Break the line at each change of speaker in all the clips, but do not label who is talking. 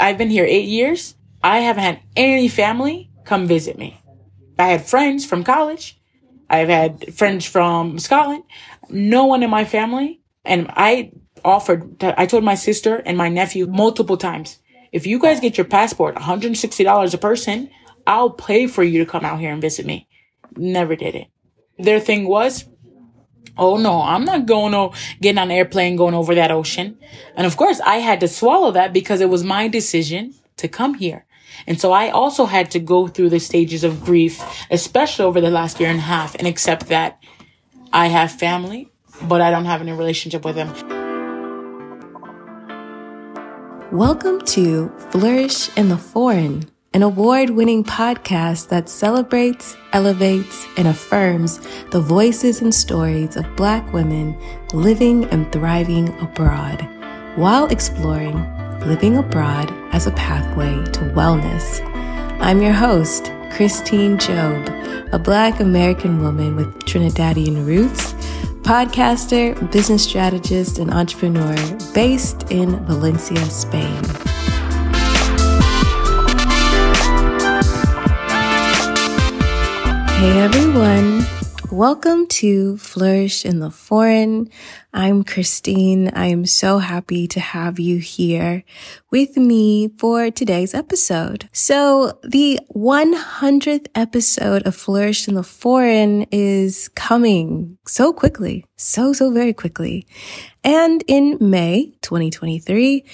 I've been here eight years. I haven't had any family come visit me. I had friends from college. I've had friends from Scotland. No one in my family. And I offered, I told my sister and my nephew multiple times, if you guys get your passport, $160 a person, I'll pay for you to come out here and visit me. Never did it. Their thing was, oh no, I'm not going to getting on an airplane going over that ocean. And of course, I had to swallow that because it was my decision to come here. And so I also had to go through the stages of grief, especially over the last year and a half, and accept that I have family, but I don't have any relationship with them.
Welcome to Flourish in the Foreign, an award winning podcast that celebrates, elevates, and affirms the voices and stories of Black women living and thriving abroad while exploring living abroad as a pathway to wellness. I'm your host, Christine Job, a Black American woman with Trinidadian roots podcaster, business strategist, and entrepreneur based in Valencia, Spain. Hey everyone, Welcome to Flourish in the Foreign. I'm Christine. I am so happy to have you here with me for today's episode. So the 100th episode of Flourish in the Foreign is coming so quickly, so, so very quickly. And in May 2023,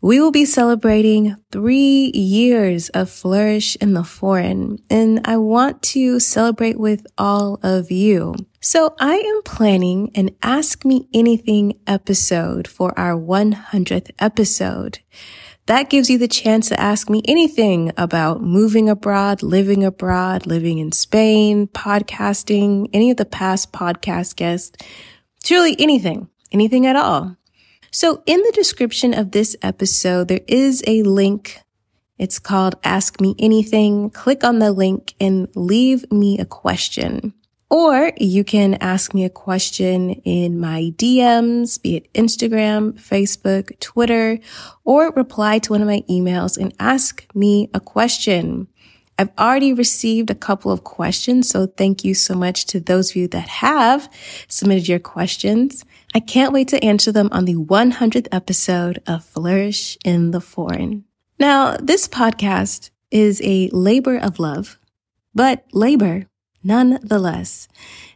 we will be celebrating three years of Flourish in the Foreign, and I want to celebrate with all of you. So I am planning an Ask Me Anything episode for our 100th episode. That gives you the chance to ask me anything about moving abroad, living abroad, living in Spain, podcasting, any of the past podcast guests, truly anything, anything at all. So in the description of this episode, there is a link. It's called Ask Me Anything. Click on the link and leave me a question. Or you can ask me a question in my DMs, be it Instagram, Facebook, Twitter, or reply to one of my emails and ask me a question. I've already received a couple of questions, so thank you so much to those of you that have submitted your questions. I can't wait to answer them on the 100th episode of Flourish in the Foreign. Now, this podcast is a labor of love, but labor nonetheless.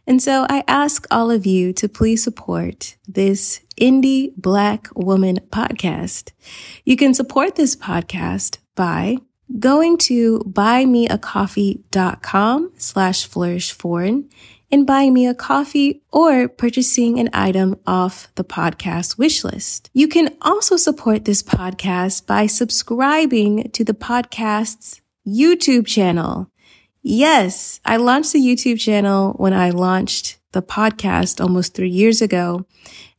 And so I ask all of you to please support this indie black woman podcast. You can support this podcast by going to buymeacoffee.com slash flourish foreign and buying me a coffee or purchasing an item off the podcast wish list. You can also support this podcast by subscribing to the podcast's YouTube channel. Yes, I launched the YouTube channel when I launched the podcast almost three years ago,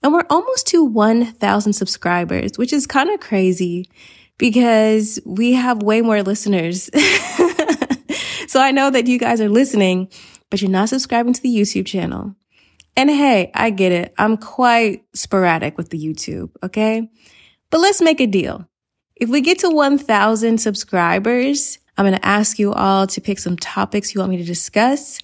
and we're almost to 1,000 subscribers, which is kind of crazy because we have way more listeners. so I know that you guys are listening, but you're not subscribing to the YouTube channel. And hey, I get it. I'm quite sporadic with the YouTube. Okay. But let's make a deal. If we get to 1000 subscribers, I'm going to ask you all to pick some topics you want me to discuss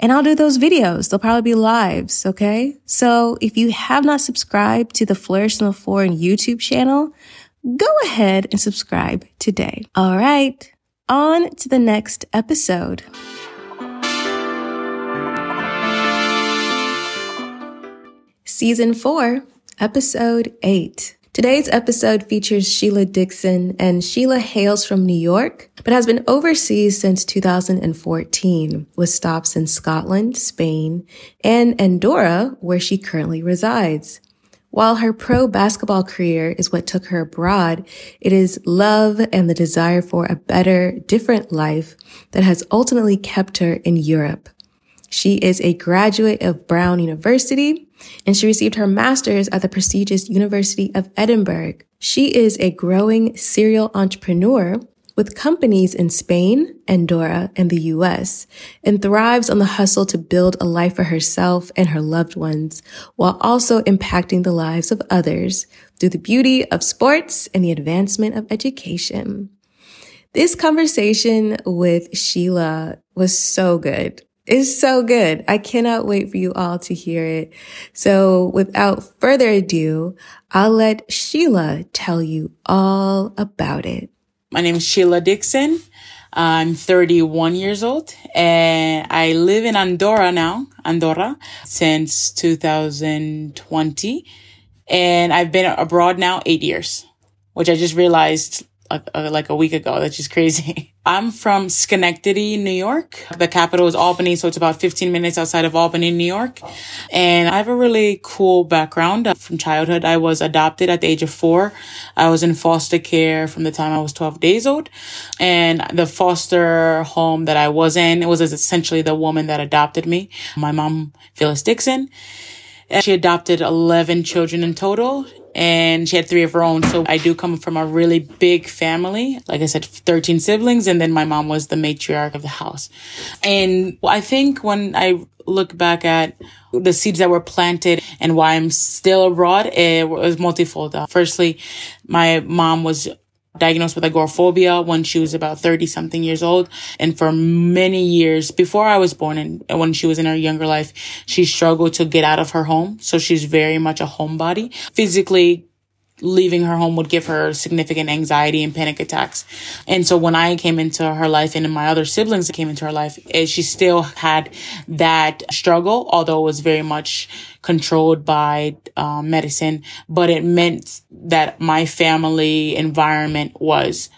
and I'll do those videos. They'll probably be lives. Okay. So if you have not subscribed to the Flourish in the Foreign YouTube channel, go ahead and subscribe today. All right. On to the next episode. Season 4, Episode 8. Today's episode features Sheila Dixon, and Sheila hails from New York, but has been overseas since 2014, with stops in Scotland, Spain, and Andorra, where she currently resides. While her pro basketball career is what took her abroad, it is love and the desire for a better, different life that has ultimately kept her in Europe. She is a graduate of Brown University and she received her master's at the prestigious University of Edinburgh. She is a growing serial entrepreneur with companies in Spain, Andorra, and the US, and thrives on the hustle to build a life for herself and her loved ones, while also impacting the lives of others through the beauty of sports and the advancement of education. This conversation with Sheila was so good. It's so good. I cannot wait for you all to hear it. So without further ado, I'll let Sheila tell you all about it.
My name is Sheila Dixon. I'm 31 years old and I live in Andorra now, Andorra, since 2020. And I've been abroad now eight years, which I just realized like, uh, like a week ago. That's just crazy. I'm from Schenectady, New York. The capital is Albany, so it's about 15 minutes outside of Albany, New York. And I have a really cool background from childhood. I was adopted at the age of four. I was in foster care from the time I was 12 days old. And the foster home that I was in, it was essentially the woman that adopted me. My mom, Phyllis Dixon. She adopted 11 children in total and she had three of her own. So I do come from a really big family. Like I said, 13 siblings. And then my mom was the matriarch of the house. And I think when I look back at the seeds that were planted and why I'm still abroad, it was multifold. Firstly, my mom was diagnosed with agoraphobia when she was about 30 something years old. And for many years before I was born and when she was in her younger life, she struggled to get out of her home. So she's very much a homebody. Physically leaving her home would give her significant anxiety and panic attacks. And so when I came into her life and my other siblings came into her life, eh, she still had that struggle, although it was very much controlled by uh, medicine. But it meant that my family environment was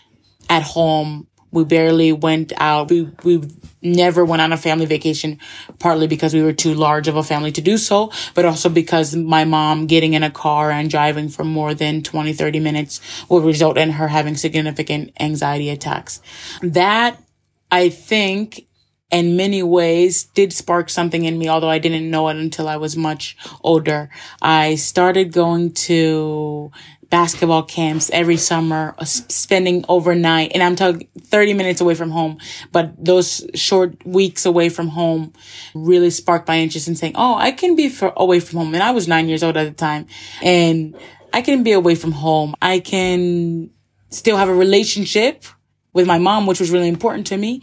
at home. We barely went out. We, we never went on a family vacation, partly because we were too large of a family to do so, but also because my mom getting in a car and driving for more than 20, 30 minutes would result in her having significant anxiety attacks. That, I think, in many ways did spark something in me, although I didn't know it until I was much older. I started going to basketball camps every summer, uh, spending overnight, and I'm talking 30 minutes away from home. But those short weeks away from home really sparked my interest in saying, "Oh, I can be for, away from home." And I was nine years old at the time, and I can be away from home. I can still have a relationship with my mom, which was really important to me,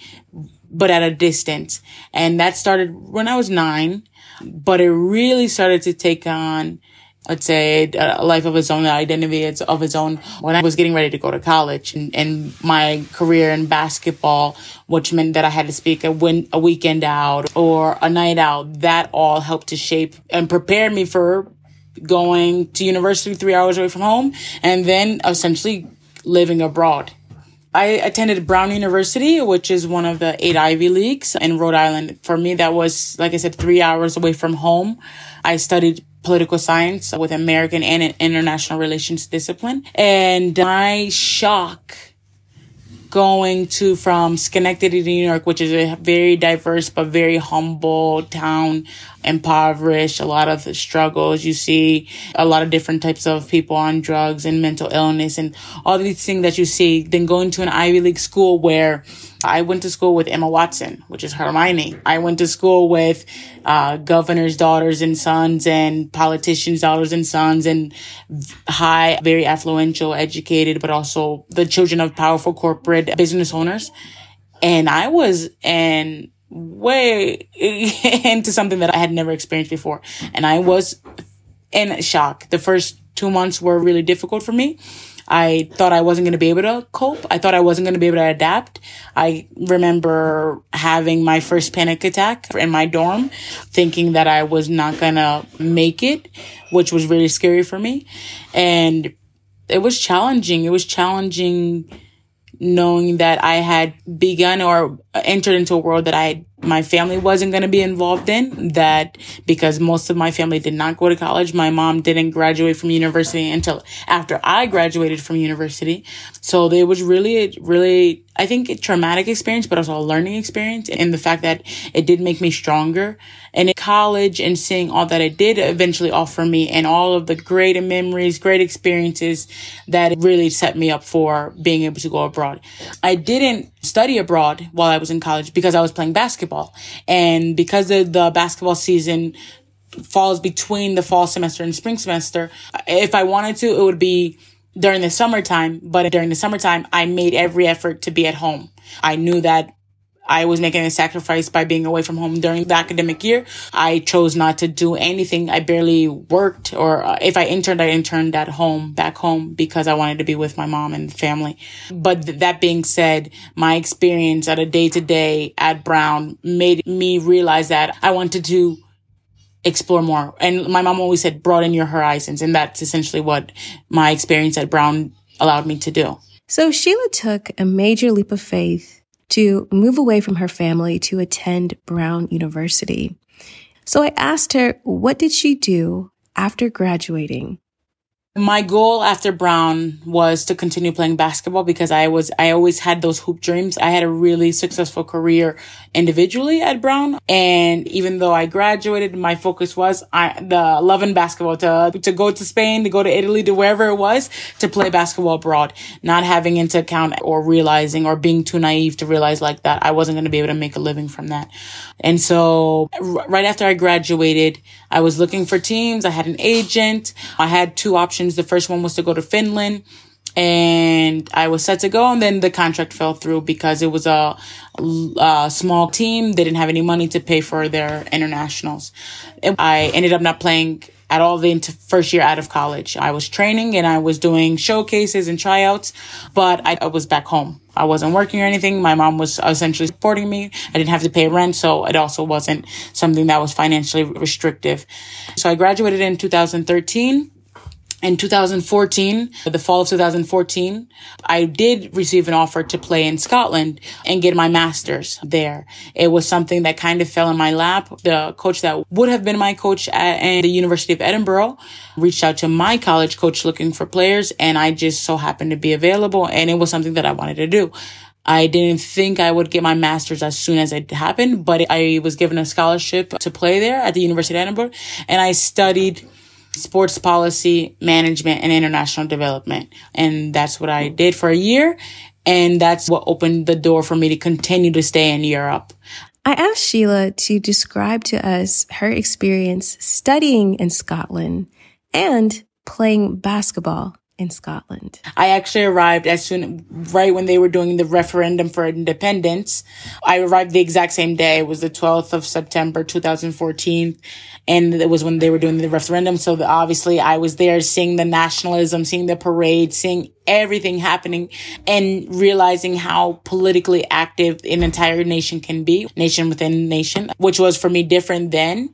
but at a distance. And that started when I was nine, but it really started to take on I'd say a life of its own, identity of its own when I was getting ready to go to college and, and my career in basketball, which meant that I had to speak a, win, a weekend out or a night out. That all helped to shape and prepare me for going to university three hours away from home and then essentially living abroad. I attended Brown University, which is one of the eight Ivy Leagues in Rhode Island. For me, that was, like I said, three hours away from home. I studied political science with American and international relations discipline. And my shock going to from Schenectady to New York, which is a very diverse but very humble town, impoverished, a lot of struggles. You see a lot of different types of people on drugs and mental illness and all these things that you see. Then going to an Ivy League school where I went to school with Emma Watson, which is Hermione. I went to school with uh, governors' daughters and sons and politicians' daughters and sons and high, very affluential, educated, but also the children of powerful corporate business owners. And I was in way into something that I had never experienced before. And I was in shock. The first two months were really difficult for me. I thought I wasn't going to be able to cope. I thought I wasn't going to be able to adapt. I remember having my first panic attack in my dorm, thinking that I was not going to make it, which was really scary for me. And it was challenging. It was challenging knowing that I had begun or entered into a world that I my family wasn't going to be involved in that because most of my family did not go to college. My mom didn't graduate from university until after I graduated from university. So it was really, really, I think a traumatic experience, but also a learning experience and the fact that it did make me stronger. And in college and seeing all that it did eventually offer me and all of the great memories, great experiences that really set me up for being able to go abroad. I didn't study abroad while I was in college because I was playing basketball. And because the, the basketball season falls between the fall semester and spring semester. If I wanted to, it would be during the summertime, but during the summertime, I made every effort to be at home. I knew that I was making a sacrifice by being away from home during the academic year. I chose not to do anything. I barely worked or uh, if I interned, I interned at home, back home because I wanted to be with my mom and family. But th- that being said, my experience at a day to day at Brown made me realize that I wanted to explore more. And my mom always said, broaden your horizons. And that's essentially what my experience at Brown allowed me to do.
So Sheila took a major leap of faith to move away from her family to attend Brown University. So I asked her, what did she do after graduating?
My goal after Brown was to continue playing basketball because I was, I always had those hoop dreams. I had a really successful career individually at Brown. And even though I graduated, my focus was I, the love in basketball to, to go to Spain, to go to Italy, to wherever it was to play basketball abroad, not having into account or realizing or being too naive to realize like that I wasn't going to be able to make a living from that. And so right after I graduated, I was looking for teams. I had an agent. I had two options. The first one was to go to Finland and I was set to go. And then the contract fell through because it was a, a, small team. They didn't have any money to pay for their internationals. I ended up not playing at all the first year out of college. I was training and I was doing showcases and tryouts, but I, I was back home. I wasn't working or anything. My mom was essentially supporting me. I didn't have to pay rent, so it also wasn't something that was financially restrictive. So I graduated in 2013 in 2014, the fall of 2014, I did receive an offer to play in Scotland and get my master's there. It was something that kind of fell in my lap. The coach that would have been my coach at, the University of Edinburgh reached out to my college coach looking for players and I just so happened to be available and it was something that I wanted to do. I didn't think I would get my master's as soon as it happened, but I was given a scholarship to play there at the University of Edinburgh and I studied sports policy, management, and international development. And that's what I did for a year. And that's what opened the door for me to continue to stay in Europe.
I asked Sheila to describe to us her experience studying in Scotland and playing basketball in Scotland.
I actually arrived as soon, right when they were doing the referendum for independence. I arrived the exact same day. It was the 12th of September, 2014 and it was when they were doing the referendum. So the, obviously I was there seeing the nationalism, seeing the parade, seeing everything happening and realizing how politically active an entire nation can be, nation within nation, which was for me different than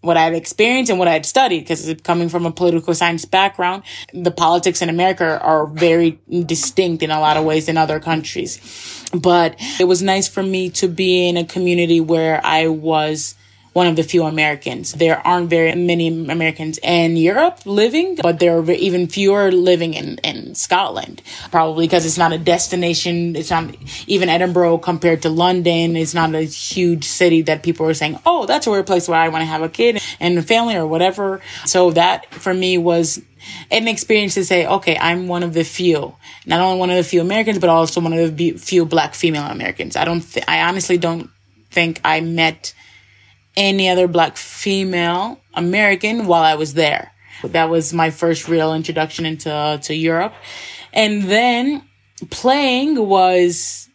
what I've experienced and what I'd studied because coming from a political science background, the politics in America are very distinct in a lot of ways in other countries. But it was nice for me to be in a community where I was one of the few Americans. There aren't very many Americans in Europe living, but there are even fewer living in, in Scotland, probably because it's not a destination. It's not even Edinburgh compared to London. It's not a huge city that people are saying, oh, that's a weird place where I want to have a kid and a family or whatever. So that for me was an experience to say, okay, I'm one of the few, not only one of the few Americans, but also one of the few black female Americans. I don't, th- I honestly don't think I met any other black female American while I was there. That was my first real introduction into to Europe. And then playing was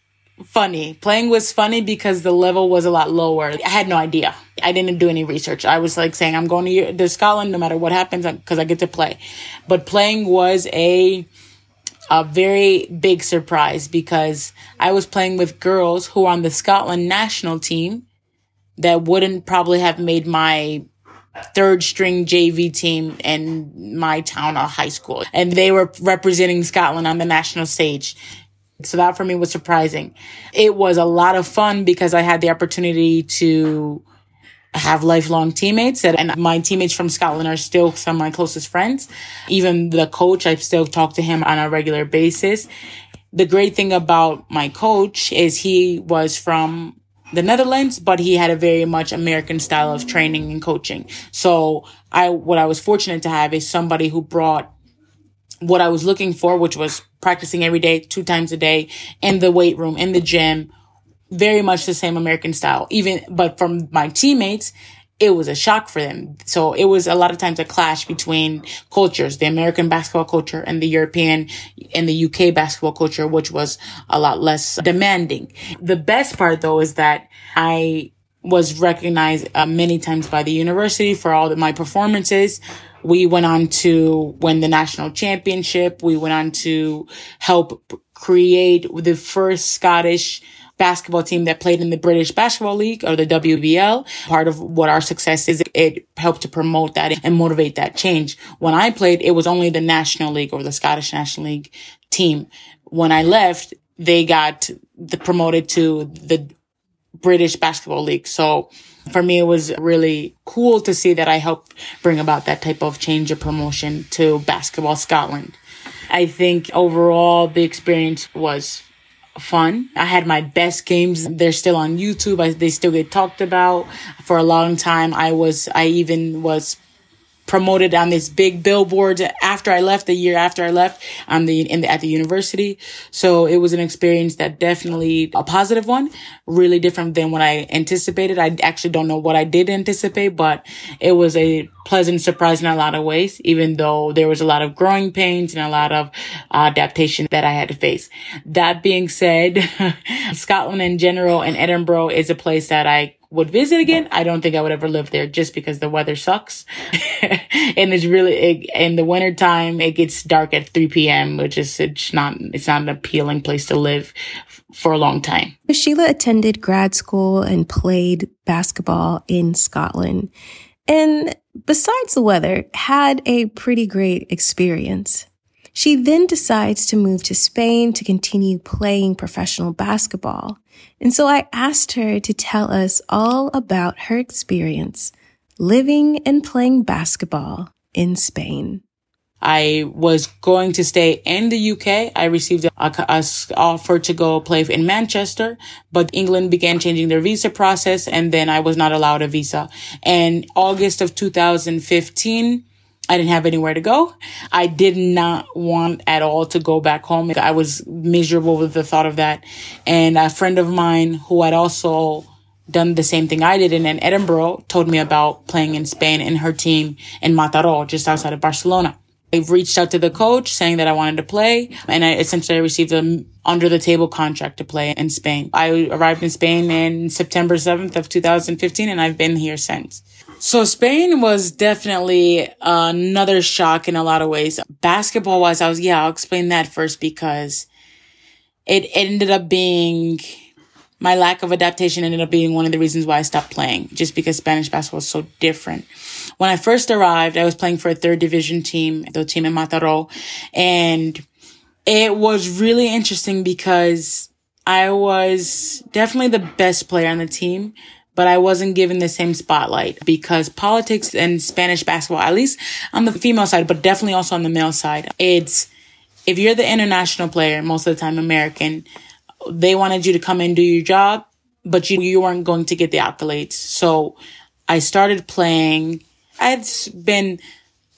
funny. Playing was funny because the level was a lot lower. I had no idea. I didn't do any research. I was like saying, I'm going to, to Scotland no matter what happens because I get to play. But playing was a, a very big surprise because I was playing with girls who were on the Scotland national team that wouldn't probably have made my third string JV team in my town or high school. And they were representing Scotland on the national stage. So that for me was surprising. It was a lot of fun because I had the opportunity to have lifelong teammates and my teammates from Scotland are still some of my closest friends. Even the coach, I still talk to him on a regular basis. The great thing about my coach is he was from the Netherlands, but he had a very much American style of training and coaching. So I, what I was fortunate to have is somebody who brought what I was looking for, which was practicing every day, two times a day in the weight room, in the gym, very much the same American style, even, but from my teammates, it was a shock for them. So it was a lot of times a clash between cultures, the American basketball culture and the European and the UK basketball culture, which was a lot less demanding. The best part though is that I was recognized uh, many times by the university for all my performances. We went on to win the national championship. We went on to help create the first Scottish basketball team that played in the British Basketball League or the WBL. Part of what our success is, it helped to promote that and motivate that change. When I played, it was only the National League or the Scottish National League team. When I left, they got the, promoted to the British Basketball League. So for me, it was really cool to see that I helped bring about that type of change of promotion to basketball Scotland. I think overall the experience was fun. I had my best games. They're still on YouTube. I, they still get talked about for a long time. I was, I even was promoted on this big billboard after I left the year after I left on the, in the, at the university. So it was an experience that definitely a positive one, really different than what I anticipated. I actually don't know what I did anticipate, but it was a pleasant surprise in a lot of ways, even though there was a lot of growing pains and a lot of uh, adaptation that I had to face. That being said, Scotland in general and Edinburgh is a place that I would visit again, I don't think I would ever live there just because the weather sucks. and it's really, it, in the winter time, it gets dark at 3 p.m., which is, it's not, it's not an appealing place to live for a long time.
Sheila attended grad school and played basketball in Scotland. And besides the weather, had a pretty great experience. She then decides to move to Spain to continue playing professional basketball. And so I asked her to tell us all about her experience living and playing basketball in Spain.
I was going to stay in the UK. I received a, a, offer to go play in Manchester, but England began changing their visa process and then I was not allowed a visa. And August of 2015, I didn't have anywhere to go. I did not want at all to go back home. I was miserable with the thought of that. And a friend of mine who had also done the same thing I did in Edinburgh told me about playing in Spain and her team in Mataró, just outside of Barcelona. I reached out to the coach saying that I wanted to play and I essentially received a under the table contract to play in Spain. I arrived in Spain in September 7th of 2015 and I've been here since. So Spain was definitely another shock in a lot of ways. Basketball wise, I was, yeah, I'll explain that first because it ended up being my lack of adaptation ended up being one of the reasons why I stopped playing, just because Spanish basketball is so different. When I first arrived, I was playing for a third division team, the team in Mataró, and it was really interesting because I was definitely the best player on the team, but I wasn't given the same spotlight because politics and Spanish basketball, at least on the female side, but definitely also on the male side, it's if you're the international player, most of the time American, they wanted you to come and do your job, but you, you weren't going to get the accolades. So I started playing. I'd been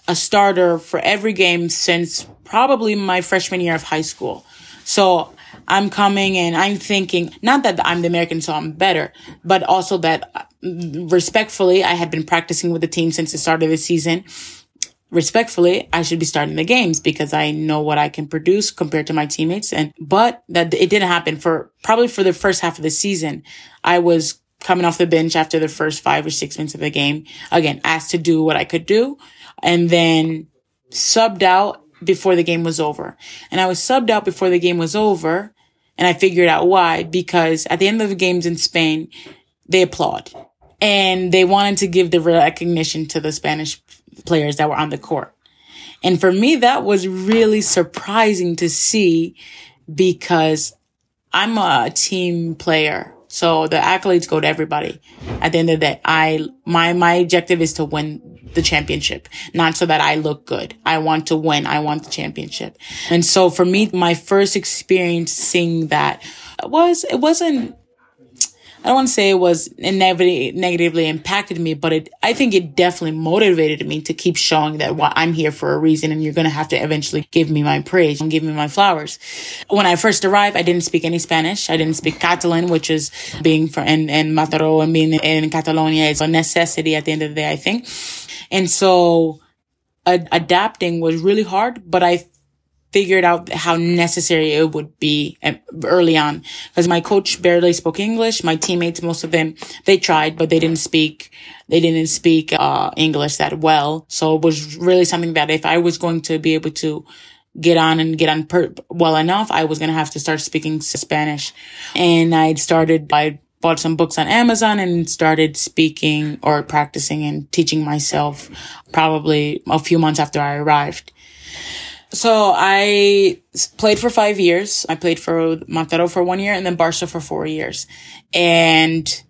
a starter for every game since probably my freshman year of high school. So I'm coming and I'm thinking, not that I'm the American, so I'm better, but also that uh, respectfully, I had been practicing with the team since the start of the season respectfully, I should be starting the games because I know what I can produce compared to my teammates. And, but that it didn't happen for probably for the first half of the season. I was coming off the bench after the first five or six minutes of the game. Again, asked to do what I could do and then subbed out before the game was over. And I was subbed out before the game was over. And I figured out why, because at the end of the games in Spain, they applaud and they wanted to give the recognition to the Spanish players that were on the court. And for me, that was really surprising to see because I'm a team player. So the accolades go to everybody. At the end of the day, I, my, my objective is to win the championship, not so that I look good. I want to win. I want the championship. And so for me, my first experience seeing that was, it wasn't, I don't want to say it was negatively, negatively impacted me, but it, I think it definitely motivated me to keep showing that well, I'm here for a reason and you're going to have to eventually give me my praise and give me my flowers. When I first arrived, I didn't speak any Spanish. I didn't speak Catalan, which is being for, and in Mataró and being in Catalonia is a necessity at the end of the day, I think. And so, adapting was really hard, but I figured out how necessary it would be early on because my coach barely spoke English. My teammates, most of them, they tried, but they didn't speak, they didn't speak, uh, English that well. So it was really something that if I was going to be able to get on and get on per- well enough, I was going to have to start speaking Spanish. And I started, I bought some books on Amazon and started speaking or practicing and teaching myself probably a few months after I arrived. So I played for five years. I played for Mataró for one year and then Barca for four years. And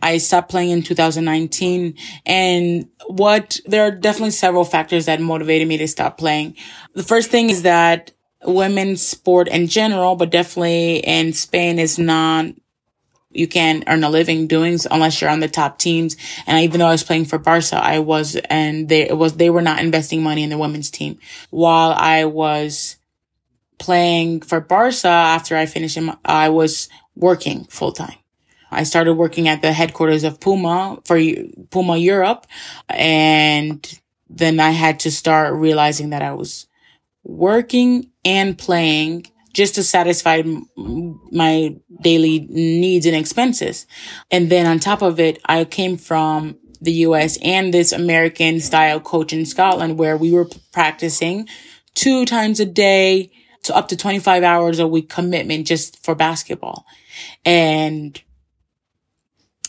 I stopped playing in 2019. And what, there are definitely several factors that motivated me to stop playing. The first thing is that women's sport in general, but definitely in Spain is not you can't earn a living doing unless you're on the top teams. And even though I was playing for Barca, I was, and they, it was, they were not investing money in the women's team while I was playing for Barca after I finished, um, I was working full time. I started working at the headquarters of Puma for Puma Europe. And then I had to start realizing that I was working and playing just to satisfy my daily needs and expenses. And then on top of it, I came from the US and this American style coach in Scotland where we were practicing two times a day to up to 25 hours a week commitment just for basketball. And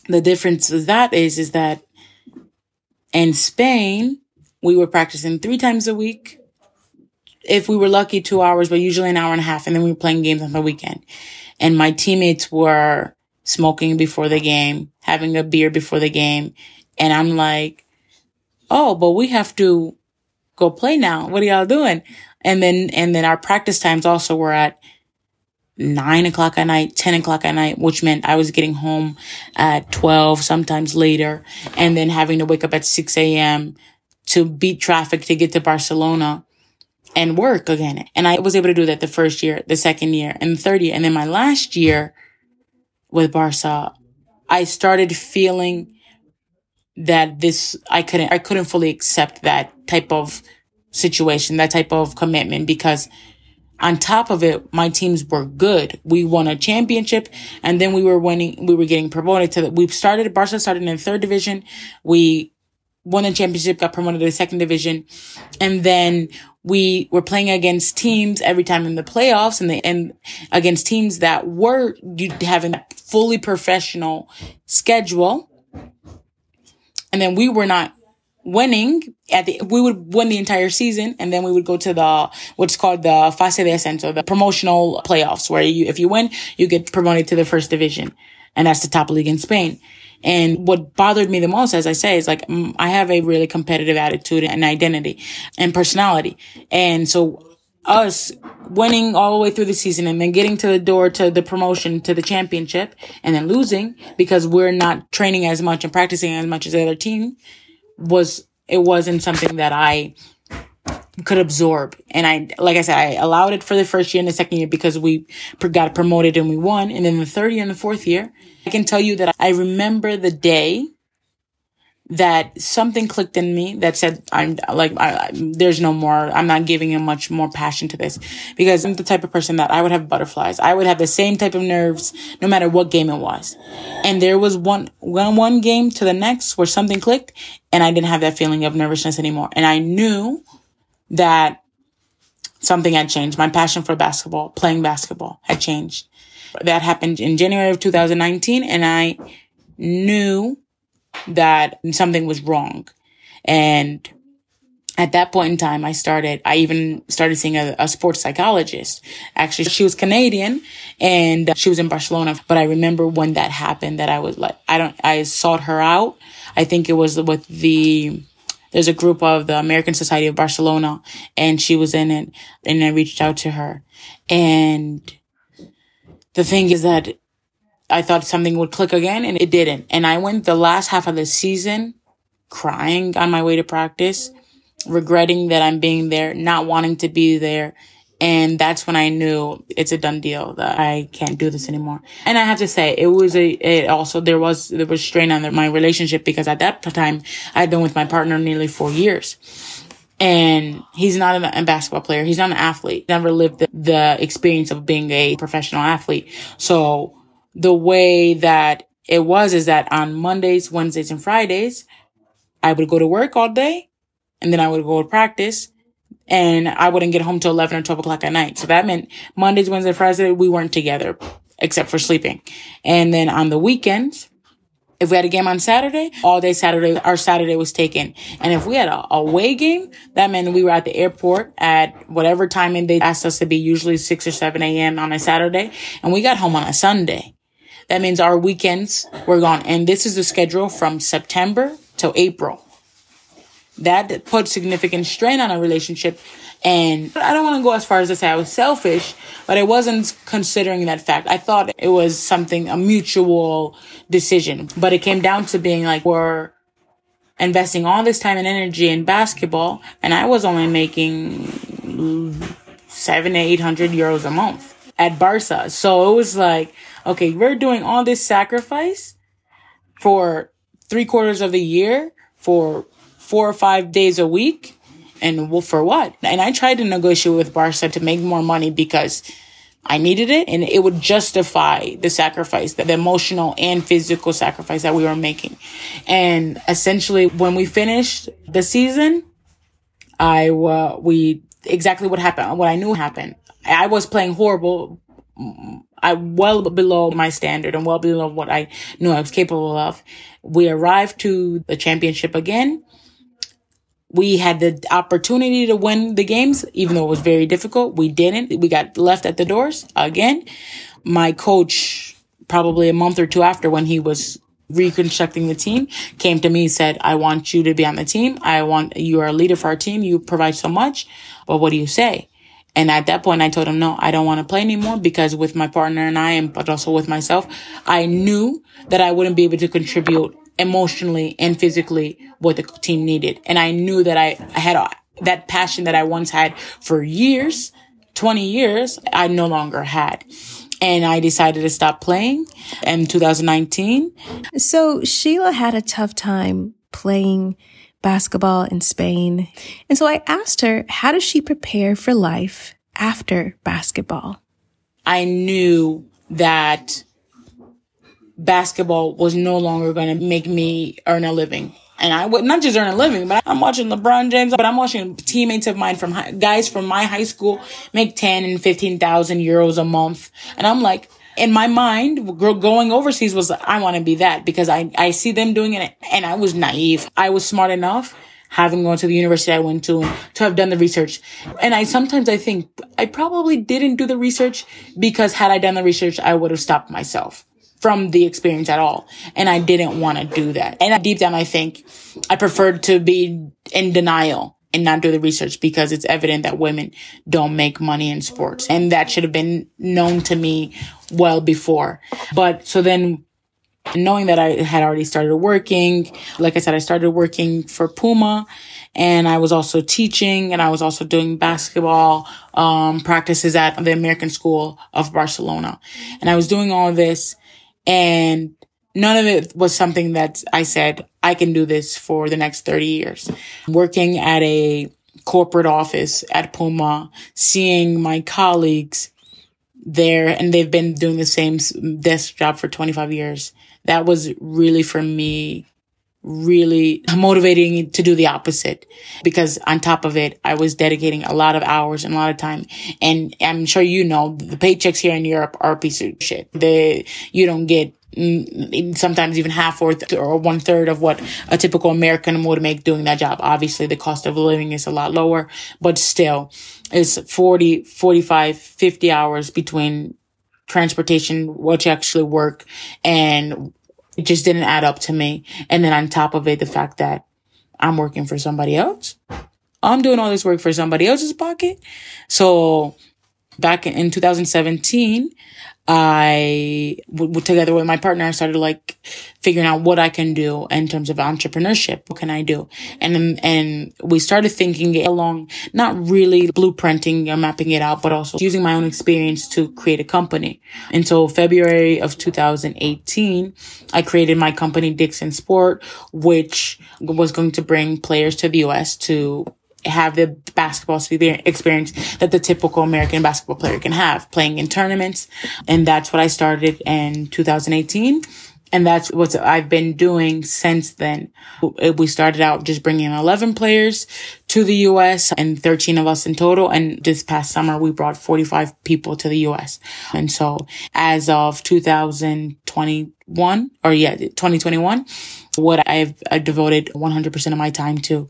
the difference with that is, is that in Spain, we were practicing three times a week if we were lucky, two hours, but usually an hour and a half. And then we were playing games on the weekend. And my teammates were smoking before the game, having a beer before the game. And I'm like, Oh, but we have to go play now. What are y'all doing? And then, and then our practice times also were at nine o'clock at night, 10 o'clock at night, which meant I was getting home at 12, sometimes later, and then having to wake up at 6 a.m. to beat traffic to get to Barcelona and work again. And I was able to do that the first year, the second year, and the third year. And then my last year with Barca, I started feeling that this, I couldn't, I couldn't fully accept that type of situation, that type of commitment because on top of it, my teams were good. We won a championship and then we were winning, we were getting promoted to the, we started, Barca started in third division. We won the championship, got promoted to the second division. And then we were playing against teams every time in the playoffs and the, and against teams that were having a fully professional schedule. And then we were not winning at the, we would win the entire season and then we would go to the, what's called the fase de ascenso, the promotional playoffs where you, if you win, you get promoted to the first division. And that's the top league in Spain. And what bothered me the most, as I say, is like, mm, I have a really competitive attitude and identity and personality. And so us winning all the way through the season and then getting to the door to the promotion to the championship and then losing because we're not training as much and practicing as much as the other team was, it wasn't something that I could absorb. And I, like I said, I allowed it for the first year and the second year because we got promoted and we won. And then the third year and the fourth year, I can tell you that I remember the day that something clicked in me that said, I'm like, I, there's no more, I'm not giving him much more passion to this because I'm the type of person that I would have butterflies. I would have the same type of nerves no matter what game it was. And there was one, one, one game to the next where something clicked and I didn't have that feeling of nervousness anymore. And I knew that something had changed. My passion for basketball, playing basketball had changed. That happened in January of 2019 and I knew that something was wrong. And at that point in time, I started, I even started seeing a, a, sports psychologist. Actually, she was Canadian and she was in Barcelona. But I remember when that happened that I was like, I don't, I sought her out. I think it was with the, there's a group of the American Society of Barcelona and she was in it and I reached out to her. And the thing is that I thought something would click again and it didn't. And I went the last half of the season crying on my way to practice, regretting that I'm being there, not wanting to be there. And that's when I knew it's a done deal that I can't do this anymore. And I have to say, it was a, it also, there was, there was strain on my relationship because at that time I had been with my partner nearly four years. And he's not a basketball player. He's not an athlete. Never lived the, the experience of being a professional athlete. So the way that it was is that on Mondays, Wednesdays, and Fridays, I would go to work all day and then I would go to practice and I wouldn't get home till 11 or 12 o'clock at night. So that meant Mondays, Wednesdays, Fridays, we weren't together except for sleeping. And then on the weekends, if we had a game on Saturday, all day Saturday, our Saturday was taken. And if we had a away game, that meant we were at the airport at whatever time and they asked us to be, usually 6 or 7 a.m. on a Saturday. And we got home on a Sunday. That means our weekends were gone. And this is the schedule from September till April. That put significant strain on our relationship. And I don't want to go as far as to say I was selfish, but I wasn't considering that fact. I thought it was something, a mutual decision, but it came down to being like, we're investing all this time and energy in basketball, and I was only making seven, eight hundred euros a month at Barca. So it was like, okay, we're doing all this sacrifice for three quarters of the year for four or five days a week. And for what? And I tried to negotiate with Barca to make more money because I needed it and it would justify the sacrifice, the, emotional and physical sacrifice that we were making. And essentially when we finished the season, I, uh, we, exactly what happened, what I knew happened. I was playing horrible. I well below my standard and well below what I knew I was capable of. We arrived to the championship again we had the opportunity to win the games, even though it was very difficult. We didn't. We got left at the doors again. My coach, probably a month or two after when he was reconstructing the team, came to me said, I want you to be on the team. I want, you are a leader for our team. You provide so much. But what do you say? And at that point, I told him, no, I don't want to play anymore because with my partner and I, and but also with myself, I knew that I wouldn't be able to contribute emotionally and physically what the team needed. And I knew that I, I had a, that passion that I once had for years, 20 years, I no longer had. And I decided to stop playing in 2019.
So Sheila had a tough time playing basketball in Spain. And so I asked her, how does she prepare for life after basketball?
I knew that basketball was no longer going to make me earn a living. And I would not just earn a living, but I'm watching LeBron James, but I'm watching teammates of mine from high, guys from my high school make 10 and 15,000 euros a month. And I'm like, in my mind, going overseas was, I want to be that because I, I see them doing it and I was naive. I was smart enough having gone to the university I went to to have done the research. And I sometimes I think I probably didn't do the research because had I done the research, I would have stopped myself from the experience at all. And I didn't want to do that. And deep down, I think I preferred to be in denial and not do the research because it's evident that women don't make money in sports. And that should have been known to me well before. But so then knowing that I had already started working, like I said, I started working for Puma and I was also teaching and I was also doing basketball, um, practices at the American School of Barcelona. And I was doing all this and none of it was something that I said, I can do this for the next 30 years. Working at a corporate office at Puma, seeing my colleagues there and they've been doing the same desk job for 25 years. That was really for me really motivating to do the opposite because on top of it, I was dedicating a lot of hours and a lot of time. And I'm sure you know the paychecks here in Europe are a piece of shit. They, you don't get mm, sometimes even half or, th- or one third of what a typical American would make doing that job. Obviously, the cost of living is a lot lower, but still it's 40, 45, 50 hours between transportation, what you actually work and it just didn't add up to me. And then on top of it, the fact that I'm working for somebody else. I'm doing all this work for somebody else's pocket. So back in 2017, I, together with my partner, I started like figuring out what I can do in terms of entrepreneurship. What can I do? And, um, and we started thinking along, not really blueprinting or mapping it out, but also using my own experience to create a company. Until February of 2018, I created my company, Dixon Sport, which was going to bring players to the U.S. to have the basketball experience that the typical American basketball player can have playing in tournaments. And that's what I started in 2018. And that's what I've been doing since then. Uh, we started out just bringing 11 players to the US and 13 of us in total. And this past summer, we brought 45 people to the US. And so as of 2021 or yeah, 2021, what I've devoted 100% of my time to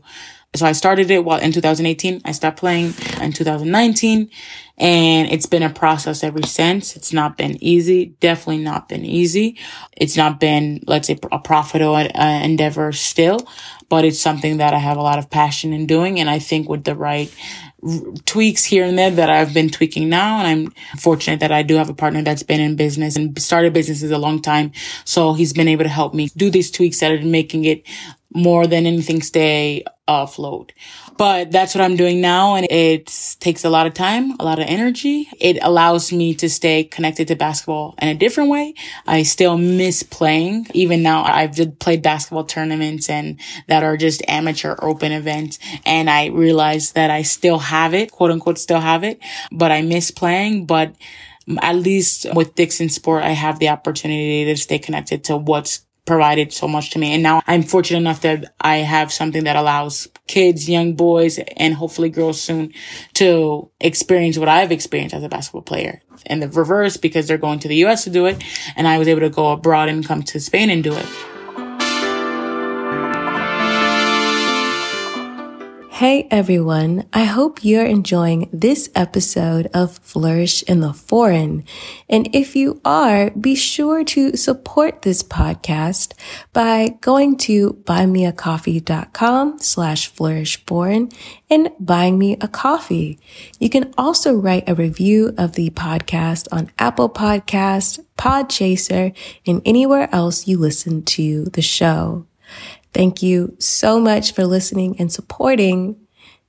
so I started it while in 2018. I stopped playing in 2019 and it's been a process ever since. It's not been easy. Definitely not been easy. It's not been, let's say, a profitable uh, endeavor still, but it's something that I have a lot of passion in doing. And I think with the right tweaks here and there that I've been tweaking now. And I'm fortunate that I do have a partner that's been in business and started businesses a long time. So he's been able to help me do these tweaks that are making it more than anything stay afloat. But that's what I'm doing now. And it takes a lot of time, a lot of energy. It allows me to stay connected to basketball in a different way. I still miss playing. Even now, I've played basketball tournaments and that are just amateur open events. And I realize that I still have it, quote unquote, still have it, but I miss playing. But at least with Dixon Sport, I have the opportunity to stay connected to what's provided so much to me. And now I'm fortunate enough that I have something that allows kids, young boys, and hopefully girls soon to experience what I've experienced as a basketball player. And the reverse because they're going to the US to do it. And I was able to go abroad and come to Spain and do it.
Hey everyone, I hope you're enjoying this episode of Flourish in the Foreign. And if you are, be sure to support this podcast by going to buymeacoffee.com slash flourish foreign and buying me a coffee. You can also write a review of the podcast on Apple Podcasts, Podchaser, and anywhere else you listen to the show. Thank you so much for listening and supporting.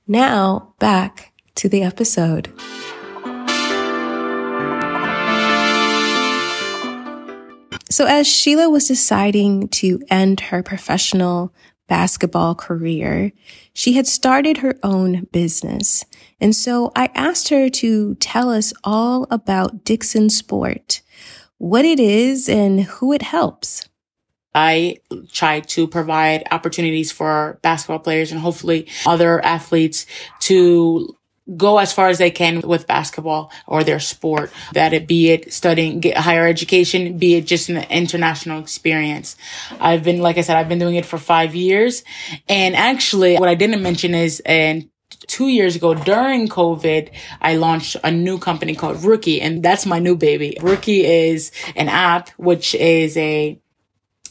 Now back to the episode. So as Sheila was deciding to end her professional basketball career, she had started her own business. And so I asked her to tell us all about Dixon Sport, what it is and who it helps.
I try to provide opportunities for basketball players and hopefully other athletes to go as far as they can with basketball or their sport, that it be it studying, get higher education, be it just an international experience. I've been, like I said, I've been doing it for five years. And actually what I didn't mention is, and two years ago during COVID, I launched a new company called Rookie, and that's my new baby. Rookie is an app, which is a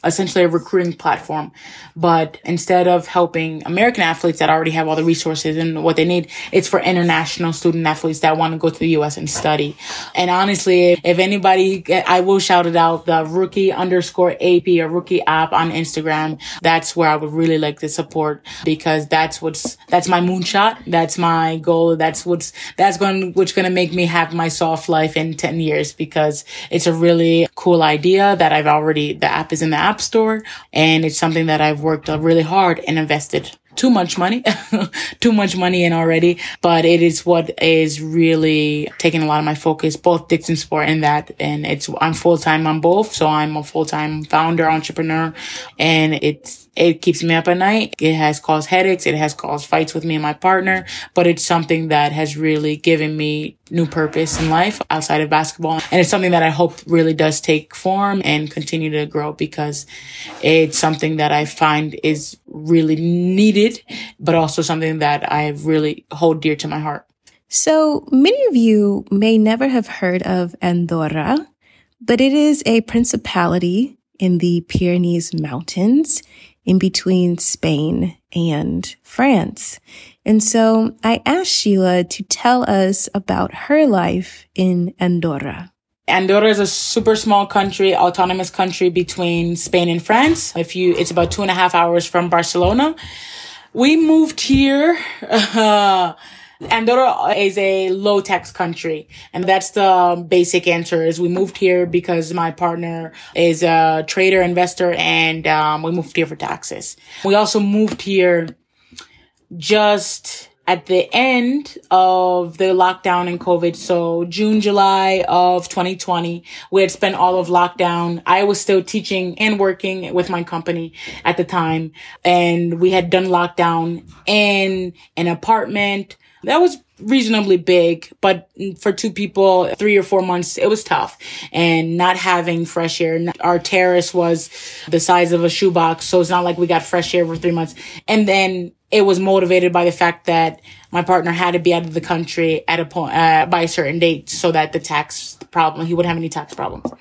essentially a recruiting platform. But instead of helping American athletes that already have all the resources and what they need, it's for international student athletes that want to go to the US and study. And honestly, if anybody, I will shout it out, the rookie underscore AP or rookie app on Instagram. That's where I would really like to support because that's what's, that's my moonshot. That's my goal. That's what's, that's going, what's going to make me have my soft life in 10 years because it's a really cool idea that I've already, the app is in the app App Store. And it's something that I've worked really hard and invested too much money, too much money in already, but it is what is really taking a lot of my focus, both Dixon Sport and that. And it's, I'm full time on both. So I'm a full time founder, entrepreneur, and it's, it keeps me up at night. It has caused headaches. It has caused fights with me and my partner, but it's something that has really given me new purpose in life outside of basketball. And it's something that I hope really does take form and continue to grow because it's something that I find is really needed, but also something that I really hold dear to my heart.
So many of you may never have heard of Andorra, but it is a principality in the Pyrenees Mountains in between Spain and France. And so I asked Sheila to tell us about her life in Andorra.
Andorra is a super small country, autonomous country between Spain and France. If you, it's about two and a half hours from Barcelona. We moved here. Uh, Andorra is a low tax country. And that's the basic answer is we moved here because my partner is a trader investor and um, we moved here for taxes. We also moved here just at the end of the lockdown and COVID. So June, July of 2020, we had spent all of lockdown. I was still teaching and working with my company at the time. And we had done lockdown in an apartment that was reasonably big, but for two people, three or four months, it was tough. And not having fresh air, our terrace was the size of a shoebox. So it's not like we got fresh air for three months. And then it was motivated by the fact that my partner had to be out of the country at a point, uh, by a certain date so that the tax problem, he wouldn't have any tax problems.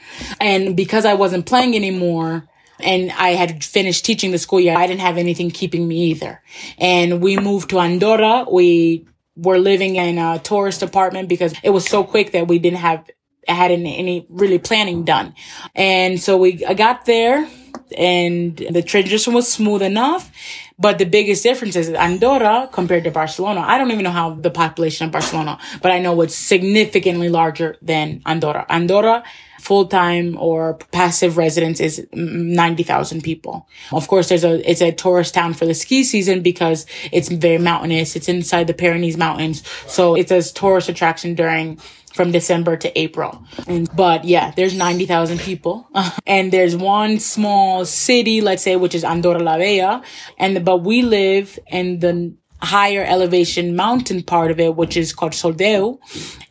And because I wasn't playing anymore, and I had finished teaching the school year. I didn't have anything keeping me either. And we moved to Andorra. We were living in a tourist apartment because it was so quick that we didn't have had any, any really planning done. And so we I got there and the transition was smooth enough. But the biggest difference is Andorra compared to Barcelona. I don't even know how the population of Barcelona, but I know it's significantly larger than Andorra. Andorra full-time or passive residents is 90,000 people. Of course, there's a, it's a tourist town for the ski season because it's very mountainous. It's inside the Pyrenees mountains. So it's a tourist attraction during from December to April. And, but yeah, there's 90,000 people. and there's one small city, let's say, which is Andorra la Vella. And, but we live in the higher elevation mountain part of it, which is called Soldeu.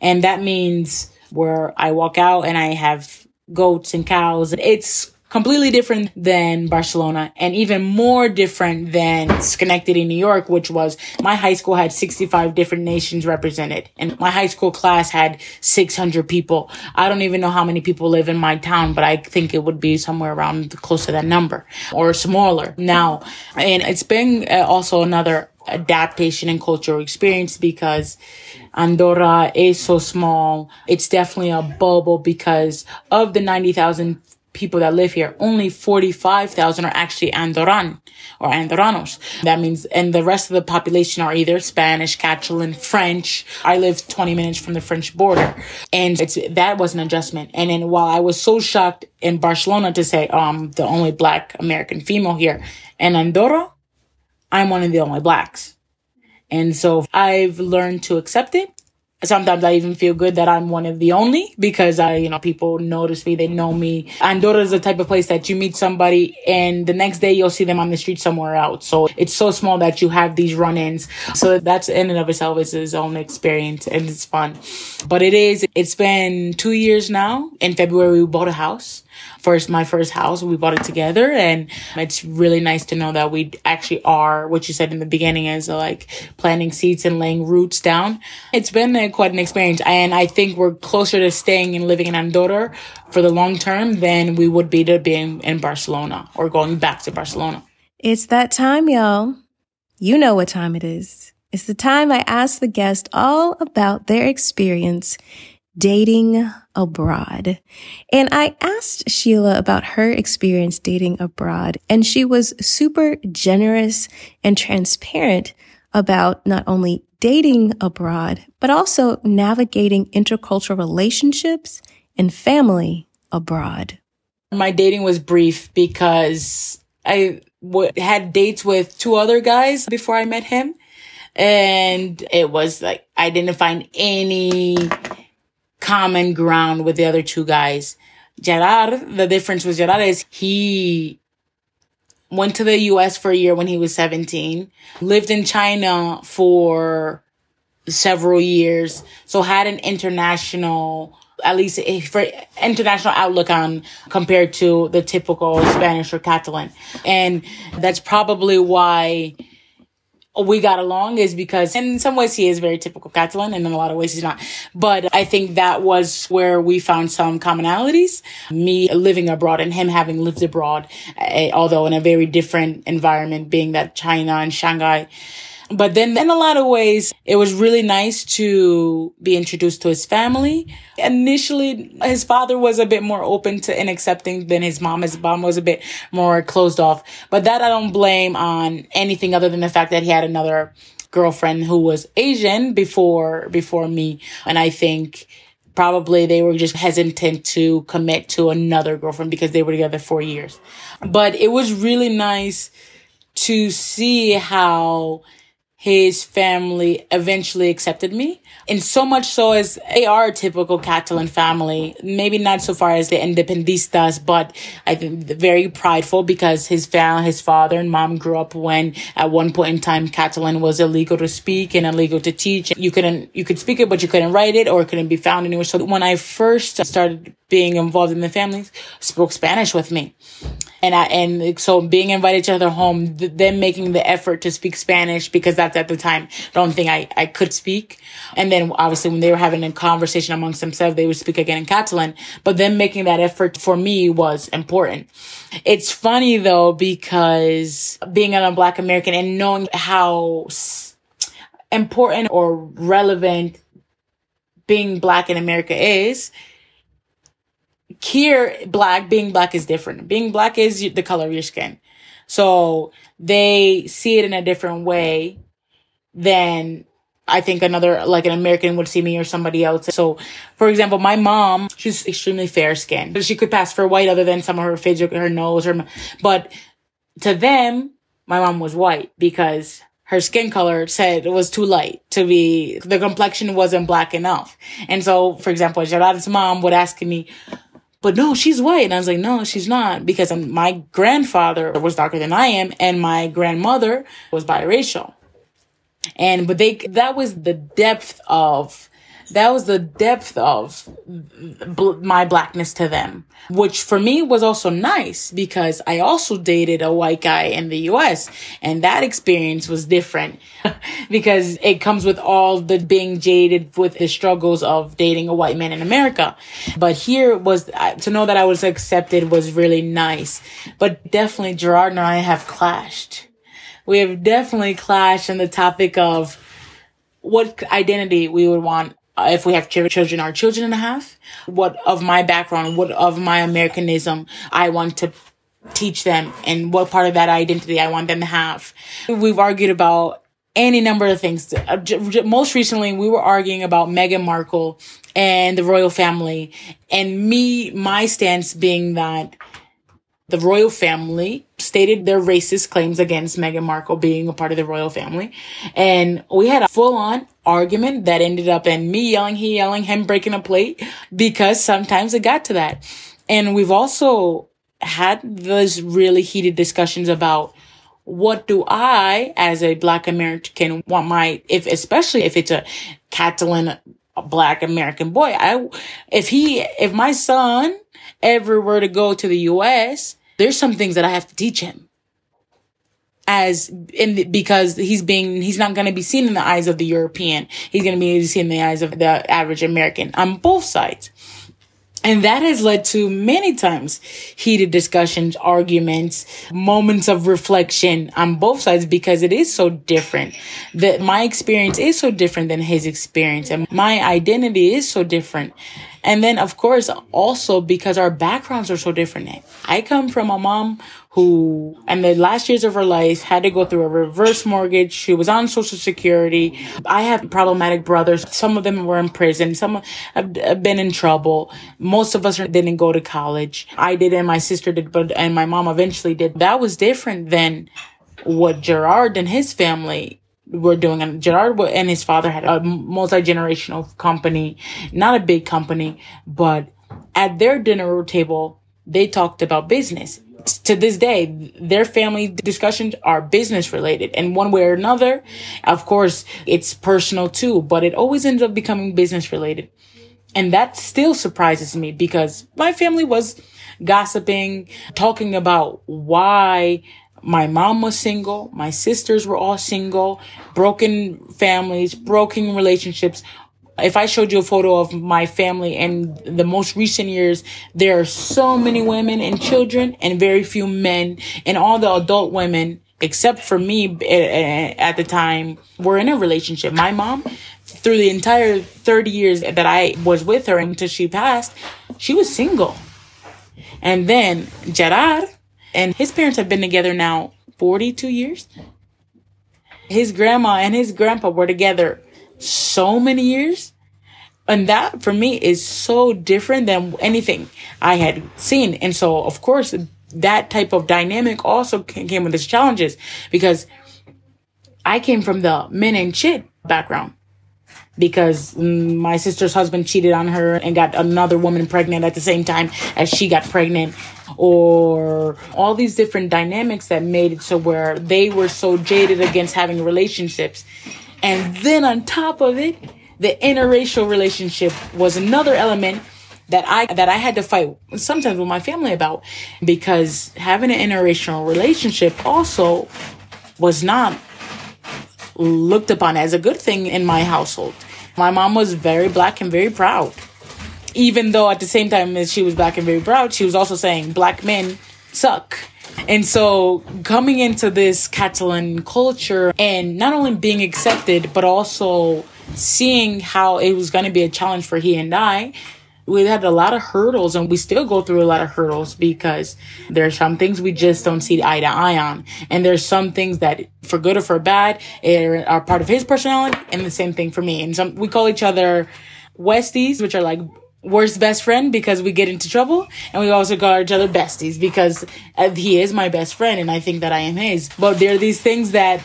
And that means where I walk out and I have goats and cows. It's completely different than Barcelona and even more different than Schenectady, New York, which was my high school had 65 different nations represented and my high school class had 600 people. I don't even know how many people live in my town, but I think it would be somewhere around close to that number or smaller now. And it's been uh, also another adaptation and cultural experience because Andorra is so small. It's definitely a bubble because of the 90,000 people that live here, only 45,000 are actually Andorran or Andorranos. That means, and the rest of the population are either Spanish, Catalan, French. I live 20 minutes from the French border. And it's, that was an adjustment. And then while I was so shocked in Barcelona to say, I'm the only black American female here in Andorra, I'm one of the only blacks. And so I've learned to accept it. Sometimes I even feel good that I'm one of the only because I, you know, people notice me, they know me. Andorra is the type of place that you meet somebody and the next day you'll see them on the street somewhere else. So it's so small that you have these run-ins. So that's in and of itself is its own experience and it's fun. But it is, it's been two years now. In February, we bought a house first my first house. We bought it together, and it's really nice to know that we actually are what you said in the beginning is uh, like planting seeds and laying roots down. It's been uh, quite an experience, and I think we're closer to staying and living in Andorra for the long term than we would be to being in Barcelona or going back to Barcelona.
It's that time, y'all. You know what time it is. It's the time I ask the guest all about their experience dating abroad. And I asked Sheila about her experience dating abroad, and she was super generous and transparent about not only dating abroad, but also navigating intercultural relationships and family abroad.
My dating was brief because I w- had dates with two other guys before I met him. And it was like, I didn't find any common ground with the other two guys. Gerard, the difference with Gerard is he went to the US for a year when he was 17, lived in China for several years, so had an international at least for international outlook on compared to the typical Spanish or Catalan. And that's probably why we got along is because in some ways he is very typical Catalan and in a lot of ways he's not. But I think that was where we found some commonalities. Me living abroad and him having lived abroad, eh, although in a very different environment, being that China and Shanghai but then in a lot of ways, it was really nice to be introduced to his family. Initially, his father was a bit more open to and accepting than his mom. His mom was a bit more closed off. But that I don't blame on anything other than the fact that he had another girlfriend who was Asian before, before me. And I think probably they were just hesitant to commit to another girlfriend because they were together four years. But it was really nice to see how his family eventually accepted me. And so much so as they are a typical Catalan family, maybe not so far as the independistas, but I think very prideful because his family, his father and mom grew up when at one point in time Catalan was illegal to speak and illegal to teach. You couldn't, you could speak it, but you couldn't write it or it couldn't be found anywhere. So when I first started being involved in the family, spoke Spanish with me and I and so being invited to their home, th- them making the effort to speak Spanish because that's at the time the only thing I I could speak, and then obviously when they were having a conversation amongst themselves, they would speak again in Catalan. But them making that effort for me was important. It's funny though because being a Black American and knowing how important or relevant being Black in America is here black being black is different being black is the color of your skin so they see it in a different way than I think another, like an American would see me or somebody else. So, for example, my mom, she's extremely fair skinned. She could pass for white other than some of her face, her nose, her, but to them, my mom was white because her skin color said it was too light to be, the complexion wasn't black enough. And so, for example, Gerard's mom would ask me, but no, she's white. And I was like, no, she's not because my grandfather was darker than I am and my grandmother was biracial. And, but they, that was the depth of that was the depth of bl- my blackness to them, which for me was also nice because I also dated a white guy in the US and that experience was different because it comes with all the being jaded with the struggles of dating a white man in America. But here was to know that I was accepted was really nice. But definitely Gerard and I have clashed. We have definitely clashed on the topic of what identity we would want if we have children, our children and a half, what of my background, what of my Americanism I want to teach them and what part of that identity I want them to have. We've argued about any number of things. Uh, most recently, we were arguing about Meghan Markle and the royal family and me, my stance being that the royal family stated their racist claims against Meghan Markle being a part of the royal family. And we had a full on argument that ended up in me yelling, he yelling, him breaking a plate because sometimes it got to that. And we've also had those really heated discussions about what do I, as a black American, want my, if, especially if it's a Catalan black American boy, I, if he, if my son ever were to go to the US, there's some things that I have to teach him as in because he's being he's not going to be seen in the eyes of the European. He's going to be seen in the eyes of the average American on both sides. And that has led to many times heated discussions, arguments, moments of reflection on both sides because it is so different. That my experience is so different than his experience and my identity is so different. And then, of course, also because our backgrounds are so different. I come from a mom who, in the last years of her life, had to go through a reverse mortgage. She was on social security. I have problematic brothers. Some of them were in prison. Some have been in trouble. Most of us didn't go to college. I did and my sister did, but, and my mom eventually did. That was different than what Gerard and his family were doing. And Gerard and his father had a multi-generational company, not a big company, but at their dinner table, they talked about business. To this day, their family discussions are business related and one way or another. Of course, it's personal too, but it always ends up becoming business related. And that still surprises me because my family was gossiping, talking about why My mom was single. My sisters were all single, broken families, broken relationships. If I showed you a photo of my family in the most recent years, there are so many women and children and very few men and all the adult women, except for me eh, eh, at the time, were in a relationship. My mom, through the entire 30 years that I was with her until she passed, she was single. And then Gerard and his parents have been together now 42 years. His grandma and his grandpa were together so many years. And that for me is so different than anything I had seen. And so, of course, that type of dynamic also came with its challenges because I came from the men and shit background because my sister's husband cheated on her and got another woman pregnant at the same time as she got pregnant or all these different dynamics that made it so where they were so jaded against having relationships and then on top of it the interracial relationship was another element that I that I had to fight sometimes with my family about because having an interracial relationship also was not looked upon as a good thing in my household. My mom was very black and very proud. Even though at the same time as she was black and very proud, she was also saying black men suck. And so coming into this Catalan culture and not only being accepted, but also seeing how it was going to be a challenge for he and I, we had a lot of hurdles and we still go through a lot of hurdles because there are some things we just don't see eye to eye on. And there's some things that for good or for bad are part of his personality and the same thing for me. And some, we call each other Westies, which are like worst best friend because we get into trouble and we also call each other besties because uh, he is my best friend and I think that I am his. But there are these things that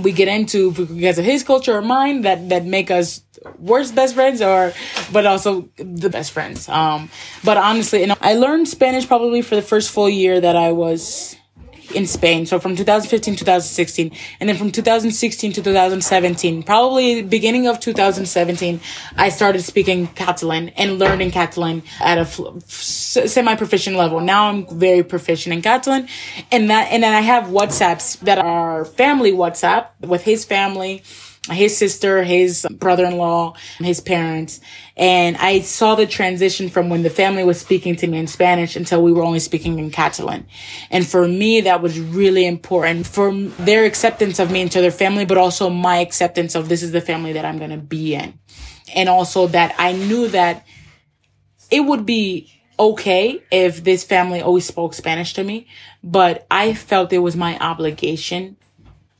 we get into because of his culture or mine that that make us worst best friends or but also the best friends um but honestly know i learned spanish probably for the first full year that i was in Spain. So from 2015 2016, and then from 2016 to 2017, probably beginning of 2017, I started speaking Catalan and learning Catalan at a semi-proficient level. Now I'm very proficient in Catalan, and that and then I have WhatsApps that are family WhatsApp with his family his sister, his brother-in-law, his parents. And I saw the transition from when the family was speaking to me in Spanish until we were only speaking in Catalan. And for me, that was really important for their acceptance of me into their family, but also my acceptance of this is the family that I'm going to be in. And also that I knew that it would be okay if this family always spoke Spanish to me, but I felt it was my obligation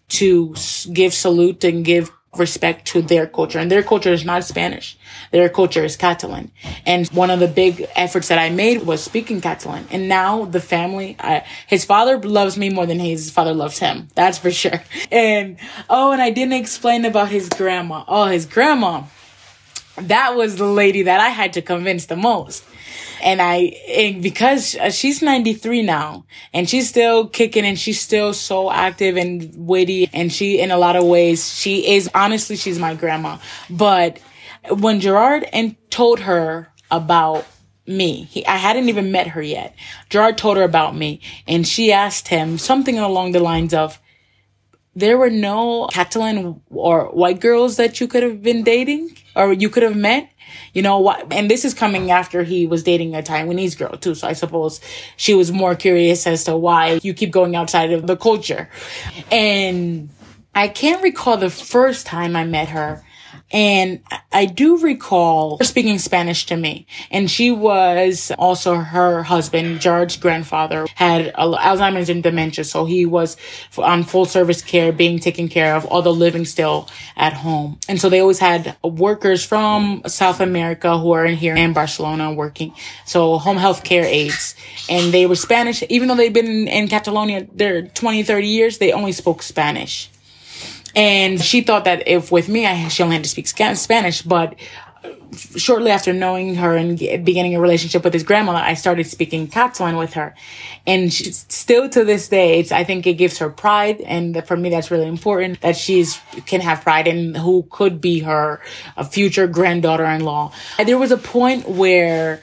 to give salute and give respect to their culture. And their culture is not Spanish. Their culture is Catalan. And one of the big efforts that I made was speaking Catalan. And now the family, I, his father loves me more than his father loves him. That's for sure. And, oh, and I didn't explain about his grandma. Oh, his grandma. That was the lady that I had to convince the most and I, and because uh, she's 93 now and she's still kicking and she's still so active and witty and she, in a lot of ways, she is, honestly, she's my grandma. But when Gerard and told her about me. He, I hadn't even met her yet. Gerard told her about me and she asked him something along the lines of, there were no Catalan or white girls that you could have been dating or you could have met you know what? And this is coming after he was dating a Taiwanese girl too. So I suppose she was more curious as to why you keep going outside of the culture. And I can't recall the first time I met her. And I do recall speaking Spanish to me. And she was also her husband, George's grandfather, had Alzheimer's and dementia. So he was on full service care, being taken care of, although living still at home. And so they always had workers from South America who are in here in Barcelona working. So home health care aides. And they were Spanish, even though they'd been in Catalonia their 20, 30 years, they only spoke Spanish. And she thought that if with me, I, she only had to speak Spanish, but shortly after knowing her and beginning a relationship with his grandmother, I started speaking Catalan with her. And she, still to this day, it's, I think it gives her pride. And for me, that's really important that she's, can have pride in who could be her uh, future granddaughter-in-law. And there was a point where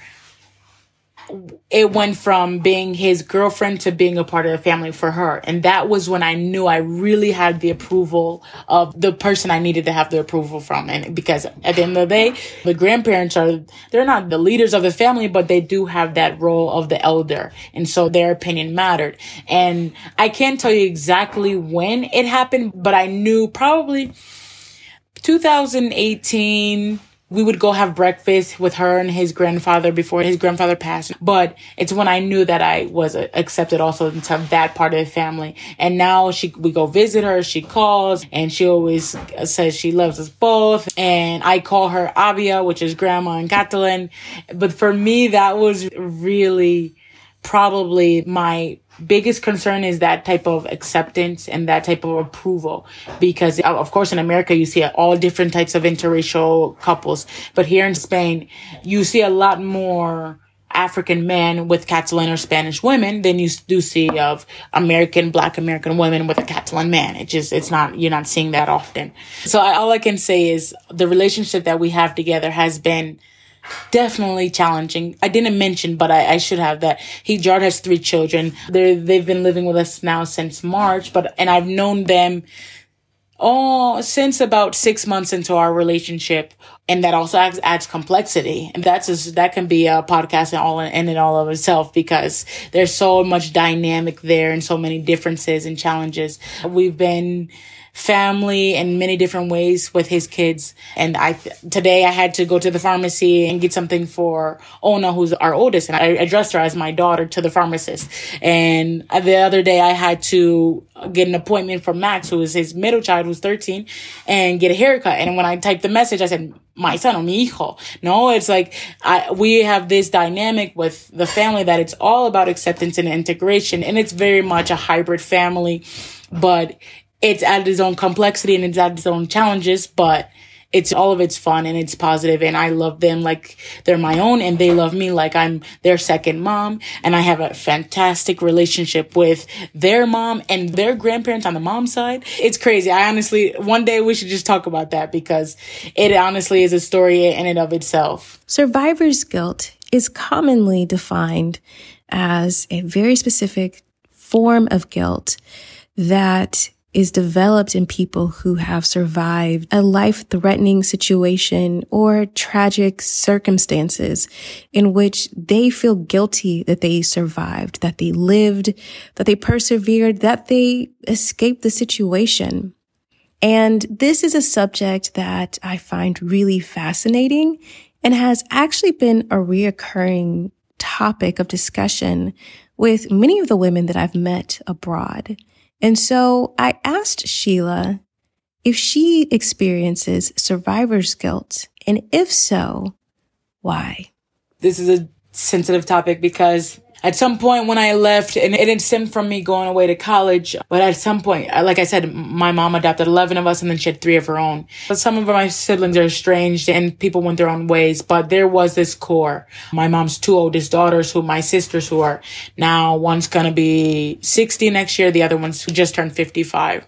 it went from being his girlfriend to being a part of the family for her. And that was when I knew I really had the approval of the person I needed to have the approval from. And because at the end of the day, the grandparents are, they're not the leaders of the family, but they do have that role of the elder. And so their opinion mattered. And I can't tell you exactly when it happened, but I knew probably 2018, we would go have breakfast with her and his grandfather before his grandfather passed. But it's when I knew that I was uh, accepted also into that part of the family. And now she, we go visit her, she calls and she always uh, says she loves us both. And I call her Àvia, which is grandma in Catalan. But for me, that was really probably my biggest concern is that type of acceptance and that type of approval because uh, of course in america you see all different types of interracial couples but here in spain you see a lot more African men with Catalan or Spanish women than you do see of American, black American women with a Catalan man. It just, it's not, you're not seeing that often. So I, all I can say is the relationship that we have together has been definitely challenging. I didn't mention, but I, I should have that. He Gerard has three children. They they've been living with us now since March, but and I've known them oh since about six months into our relationship and that also adds, adds complexity and that's just, that can be a podcast in all in and all of itself because there's so much dynamic there and so many differences and challenges we've been family in many different ways with his kids. And I, today I had to go to the pharmacy and get something for Ona, who's our oldest. And I addressed her as my daughter to the pharmacist. And the other day I had to get an appointment for Max, who is his middle child, who's 13, and get a haircut. And when I typed the message, I said, my son or mi hijo. No, it's like, I, we have this dynamic with the family that it's all about acceptance and integration. And it's very much a hybrid family, but it's added its own complexity and it's added its own challenges, but it's all of it's fun and it's positive and I love them like they're my own and they love me like I'm their second mom and I have a fantastic relationship with their mom and their grandparents on the mom side. It's crazy. I honestly, one day we should just talk about that because it honestly is a story in and of itself.
Survivor's guilt is commonly defined as a very specific form of guilt that is developed in people who have survived a life threatening situation or tragic circumstances in which they feel guilty that they survived, that they lived, that they persevered, that they escaped the situation. And this is a subject that I find really fascinating and has actually been a reoccurring topic of discussion with many of the women that I've met abroad. And so I asked Sheila if she experiences survivor's guilt, and if so, why?
This is a sensitive topic because at some point when I left, and it didn't stem from me going away to college, but at some point, like I said, my mom adopted 11 of us and then she had three of her own. But some of my siblings are estranged and people went their own ways, but there was this core. My mom's two oldest daughters who my sisters who are now one's gonna be 60 next year, the other one's who just turned 55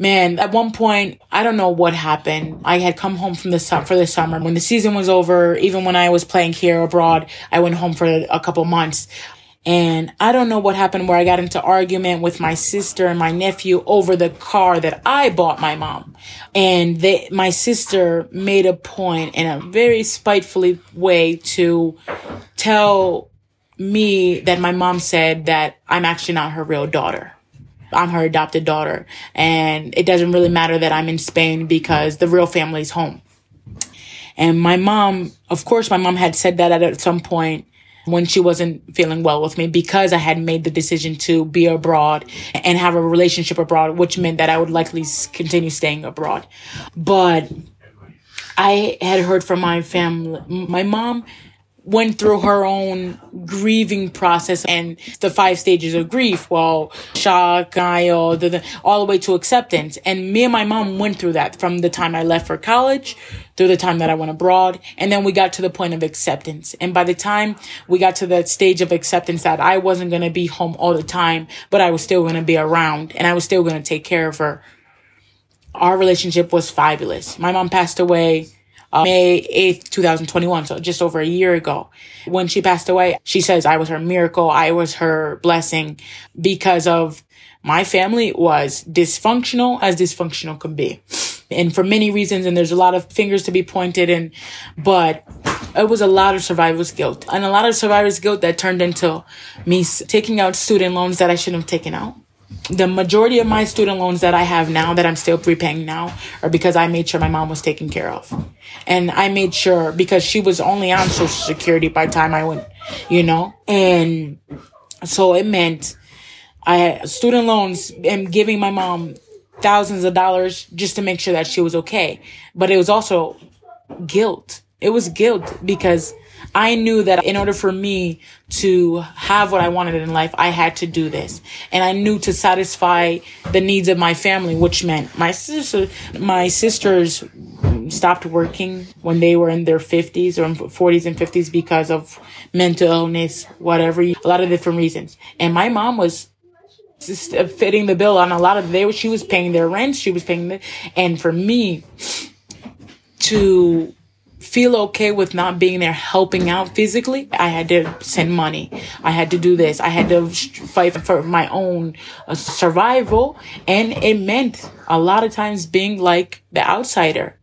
man, at one point, I don't know what happened. I had come home from the for the summer when the season was over. Even when I was playing here abroad, I went home for a couple months. And I don't know what happened where I got into argument with my sister and my nephew over the car that I bought my mom. And they, my sister made a point in a very spitefully way to tell me that my mom said that I'm actually not her real daughter. I'm her adopted daughter. And it doesn't really matter that I'm in Spain because the real family's home. And my mom, of course, my mom had said that at some point when she wasn't feeling well with me because I had made the decision to be abroad and have a relationship abroad, which meant that I would likely continue staying abroad. But I had heard from my family, my mom went through her own grieving process and the five stages of grief. Well, shock, denial, the, the, all the way to acceptance. And me and my mom went through that from the time I left for college through the time that I went abroad. And then we got to the point of acceptance. And by the time we got to that stage of acceptance that I wasn't going to be home all the time, but I was still going to be around and I was still going to take care of her. Our relationship was fabulous. My mom passed away uh, May 8th, 2021. So just over a year ago. When she passed away, she says I was her miracle. I was her blessing because of my family was dysfunctional as dysfunctional can be. And for many reasons, and there's a lot of fingers to be pointed and, but it was a lot of survivor's guilt and a lot of survivor's guilt that turned into me taking out student loans that I shouldn't have taken out. The majority of my student loans that I have now that I'm still prepaying now are because I made sure my mom was taken care of. And I made sure because she was only on social security by the time I went, you know, and so it meant I had student loans and giving my mom thousands of dollars just to make sure that she was okay. But it was also guilt. It was guilt because I knew that in order for me to have what I wanted in life, I had to do this. And I knew to satisfy the needs of my family, which meant my sister, my sisters stopped working when they were in their 50s or 40s and 50s because of mental illness, whatever, a lot of different reasons. And my mom was just uh, fitting the bill on a lot of they she was paying their rent she was paying the and for me to feel okay with not being there helping out physically i had to send money i had to do this i had to fight for my own uh, survival and it meant a lot of times being like the outsider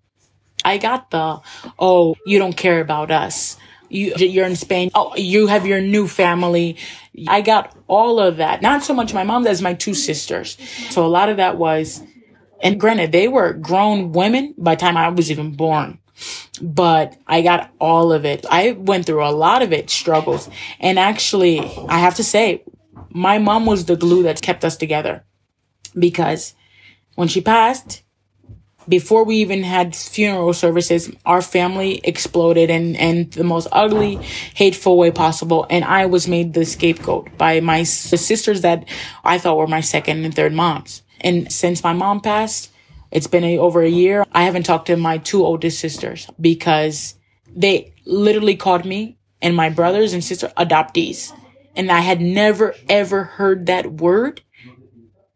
i got the oh you don't care about us you, you're in Spain. Oh, you have your new family. I got all of that. Not so much my mom as my two sisters. So a lot of that was, and granted, they were grown women by the time I was even born. But I got all of it. I went through a lot of it, struggles. And actually, I have to say, my mom was the glue that kept us together. Because when she passed, before we even had funeral services, our family exploded in, in the most ugly, hateful way possible. And I was made the scapegoat by my sisters that I thought were my second and third moms. And since my mom passed, it's been a, over a year. I haven't talked to my two oldest sisters because they literally called me and my brothers and sister adoptees. And I had never ever heard that word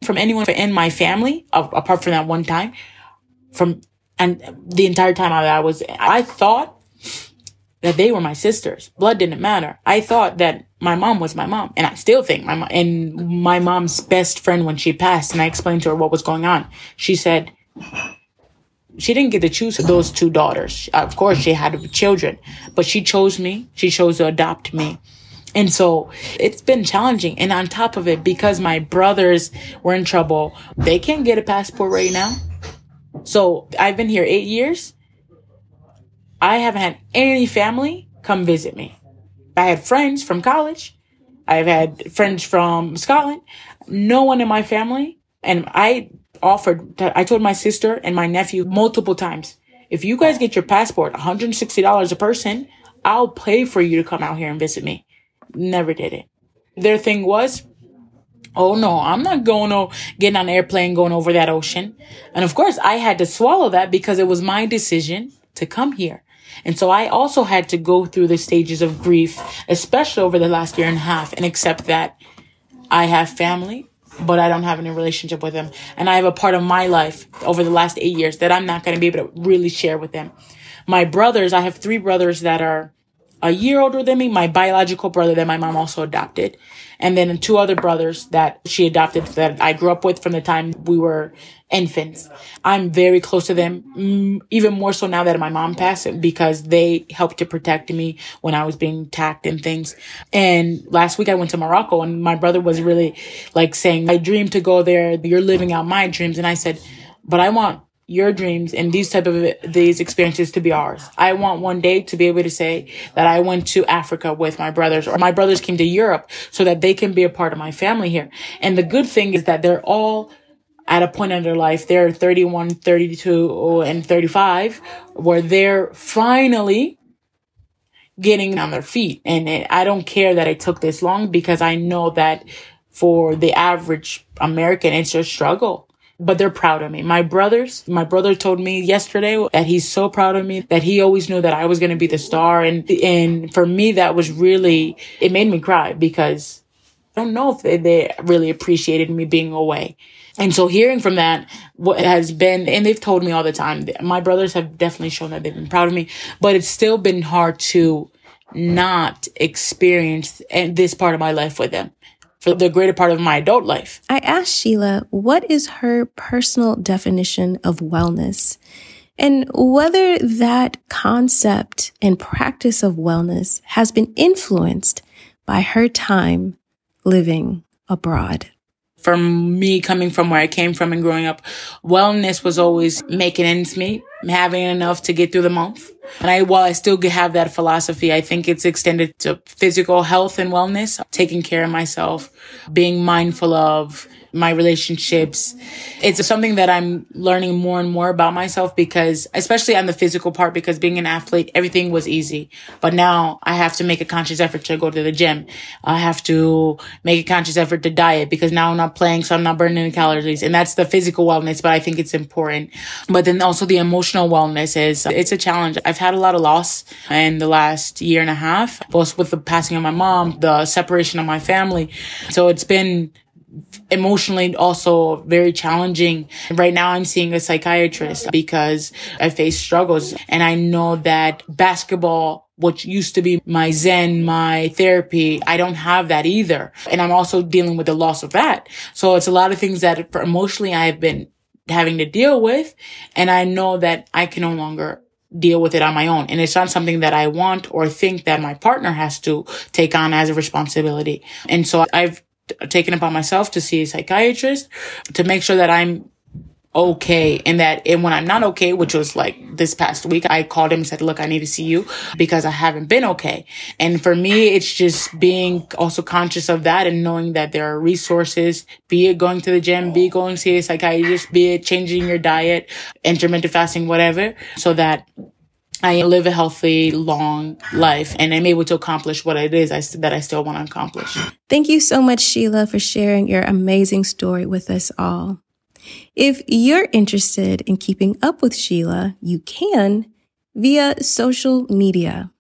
from anyone in my family, apart from that one time from, and the entire time I, I was, I thought that they were my sisters. Blood didn't matter. I thought that my mom was my mom, and I still think my mom, and my mom's best friend when she passed, and I explained to her what was going on. She said, she didn't get to choose those two daughters. Of course, she had children, but she chose me. She chose to adopt me. And so it's been challenging. And on top of it, because my brothers were in trouble, they can't get a passport right now. So I've been here eight years. I haven't had any family come visit me. I had friends from college. I've had friends from Scotland. No one in my family. And I offered, that I told my sister and my nephew multiple times, if you guys get your passport, $160 a person, I'll pay for you to come out here and visit me. Never did it. Their thing was, Oh no, I'm not going to getting on an airplane going over that ocean. And of course I had to swallow that because it was my decision to come here. And so I also had to go through the stages of grief, especially over the last year and a half and accept that I have family, but I don't have any relationship with them. And I have a part of my life over the last eight years that I'm not going to be able to really share with them. My brothers, I have three brothers that are a year older than me, my biological brother that my mom also adopted and then two other brothers that she adopted that I grew up with from the time we were infants. I'm very close to them, mm, even more so now that my mom passed because they helped to protect me when I was being attacked and things. And last week I went to Morocco and my brother was really like saying, I dream to go there. You're living out my dreams. And I said, but I want your dreams and these type of these experiences to be ours. I want one day to be able to say that I went to Africa with my brothers or my brothers came to Europe so that they can be a part of my family here. And the good thing is that they're all at a point in their life, they're 31, 32, and 35, where they're finally getting on their feet. And it, I don't care that it took this long because I know that for the average American, it's a struggle but they're proud of me. My brothers, my brother told me yesterday that he's so proud of me that he always knew that I was going to be the star. And, and for me, that was really, it made me cry because I don't know if they, they really appreciated me being away. And so hearing from that, what has been, and they've told me all the time, my brothers have definitely shown that they've been proud of me, but it's still been hard to not experience eh, this part of my life with them for the greater part of my adult life.
I asked Sheila what is her personal definition of wellness? And whether that concept and practice of wellness has been influenced by her time living abroad.
For me coming from where I came from and growing up, wellness was always making ends meet, having enough to get through the month. And I, while I still have that philosophy, I think it's extended to physical health and wellness, taking care of myself, being mindful of my relationships. It's something that I'm learning more and more about myself because, especially on the physical part, because being an athlete, everything was easy. But now I have to make a conscious effort to go to the gym. I have to make a conscious effort to diet because now I'm not playing, so I'm not burning any calories. And that's the physical wellness, but I think it's important. But then also the emotional wellness is, it's a challenge. I've had a lot of loss in the last year and a half, both with the passing of my mom, the separation of my family. So it's been emotionally also very challenging. Right now I'm seeing a psychiatrist because I face struggles and I know that basketball which used to be my zen, my therapy. I don't have that either. And I'm also dealing with the loss of that. So it's a lot of things that emotionally I've been having to deal with. And I know that I can no longer deal with it on my own. And it's not something that I want or think that my partner has to take on as a responsibility. And so I've taken upon myself to see a psychiatrist to make sure that I'm okay and that and when I'm not okay, which was like this past week, I called him and said, look, I need to see you because I haven't been okay. And for me, it's just being also conscious of that and knowing that there are resources, be it going to the gym, be going to see a psychiatrist, be it changing your diet, intermittent fasting, whatever, so that I live a healthy, long life and I'm able to accomplish what it is I, that I still want to accomplish.
Thank you so much, Sheila, for sharing your amazing story with us all. If you're interested in keeping up with Sheila, you can via social media.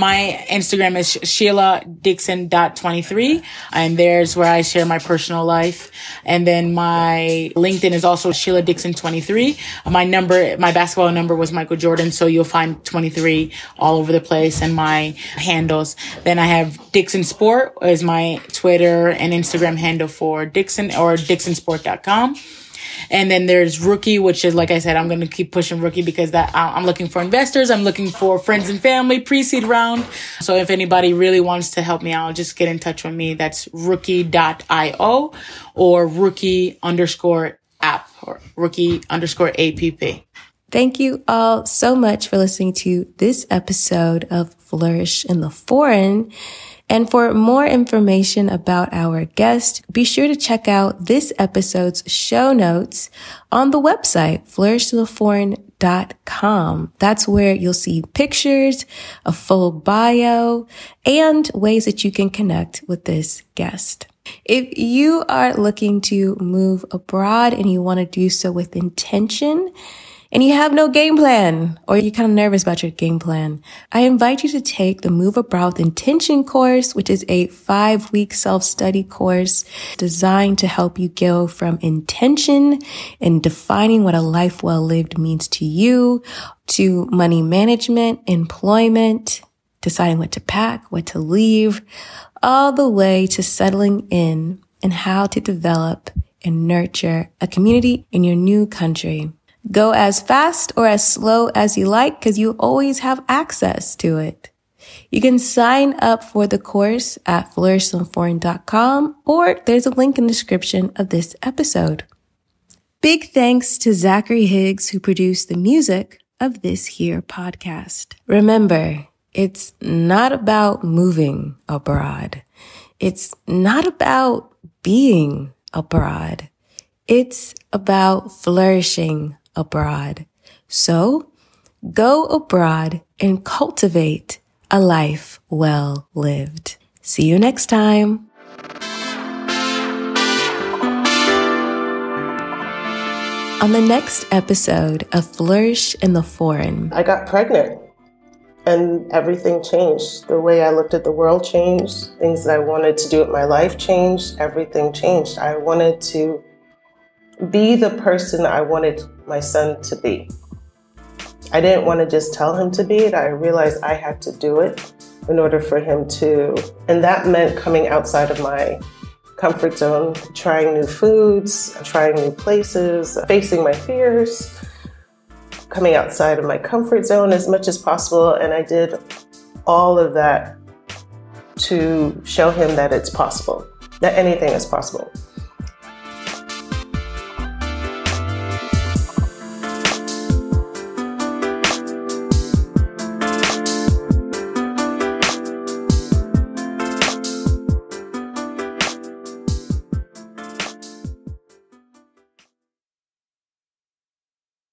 My Instagram is Sheila Dixon dot 23 and there's where I share my personal life. And then my LinkedIn is also Sheila Dixon 23. My number, my basketball number was Michael Jordan. So you'll find 23 all over the place and my handles. Then I have Dixon Sport is my Twitter and Instagram handle for Dixon or dixonsport.com. And then there's Rookie, which is, like I said, I'm going to keep pushing Rookie because that I'm looking for investors. I'm looking for friends and family pre-seed round. So if anybody really wants to help me out, just get in touch with me. That's rookie.io or rookie underscore app or rookie underscore app.
Thank you all so much for listening to this episode of Flourish in the Foreign. And for more information about our guest, be sure to check out this episode's show notes on the website, flourishintheforeign.com. That's where you'll see pictures, a full bio, and ways that you can connect with this guest. If you are looking to move abroad and you want to do so with intention, and you have no game plan or you're kind of nervous about your game plan, I invite you to take the Move Abroad Intention course, which is a five week self study course designed to help you go from intention and defining what a life well lived means to you to money management, employment, deciding what to pack, what to leave, all the way to settling in and how to develop and nurture a community in your new country. Go as fast or as slow as you like because you always have access to it. You can sign up for the course at flourishintheforeign.com or there's a link in the description of this episode. Big thanks to Zachary Higgs who produced the music of this here podcast. Remember, it's not about moving abroad. It's not about being abroad. It's about flourishing abroad. So go abroad and cultivate a life well lived. See you next time. On the next episode of Flourish in the Foreign,
I got pregnant. and everything changed. The way I looked at the world changed. Things that I wanted to do with my life changed. Everything changed. I wanted to be the person I wanted my son to be. I didn't want to just tell him to be it. I realized I had to do it in order for him to. And that meant coming outside of my comfort zone, trying new foods, trying new places, facing my fears, coming outside of my comfort zone as much as possible. And I did all of that to show him that it's possible, that anything is possible.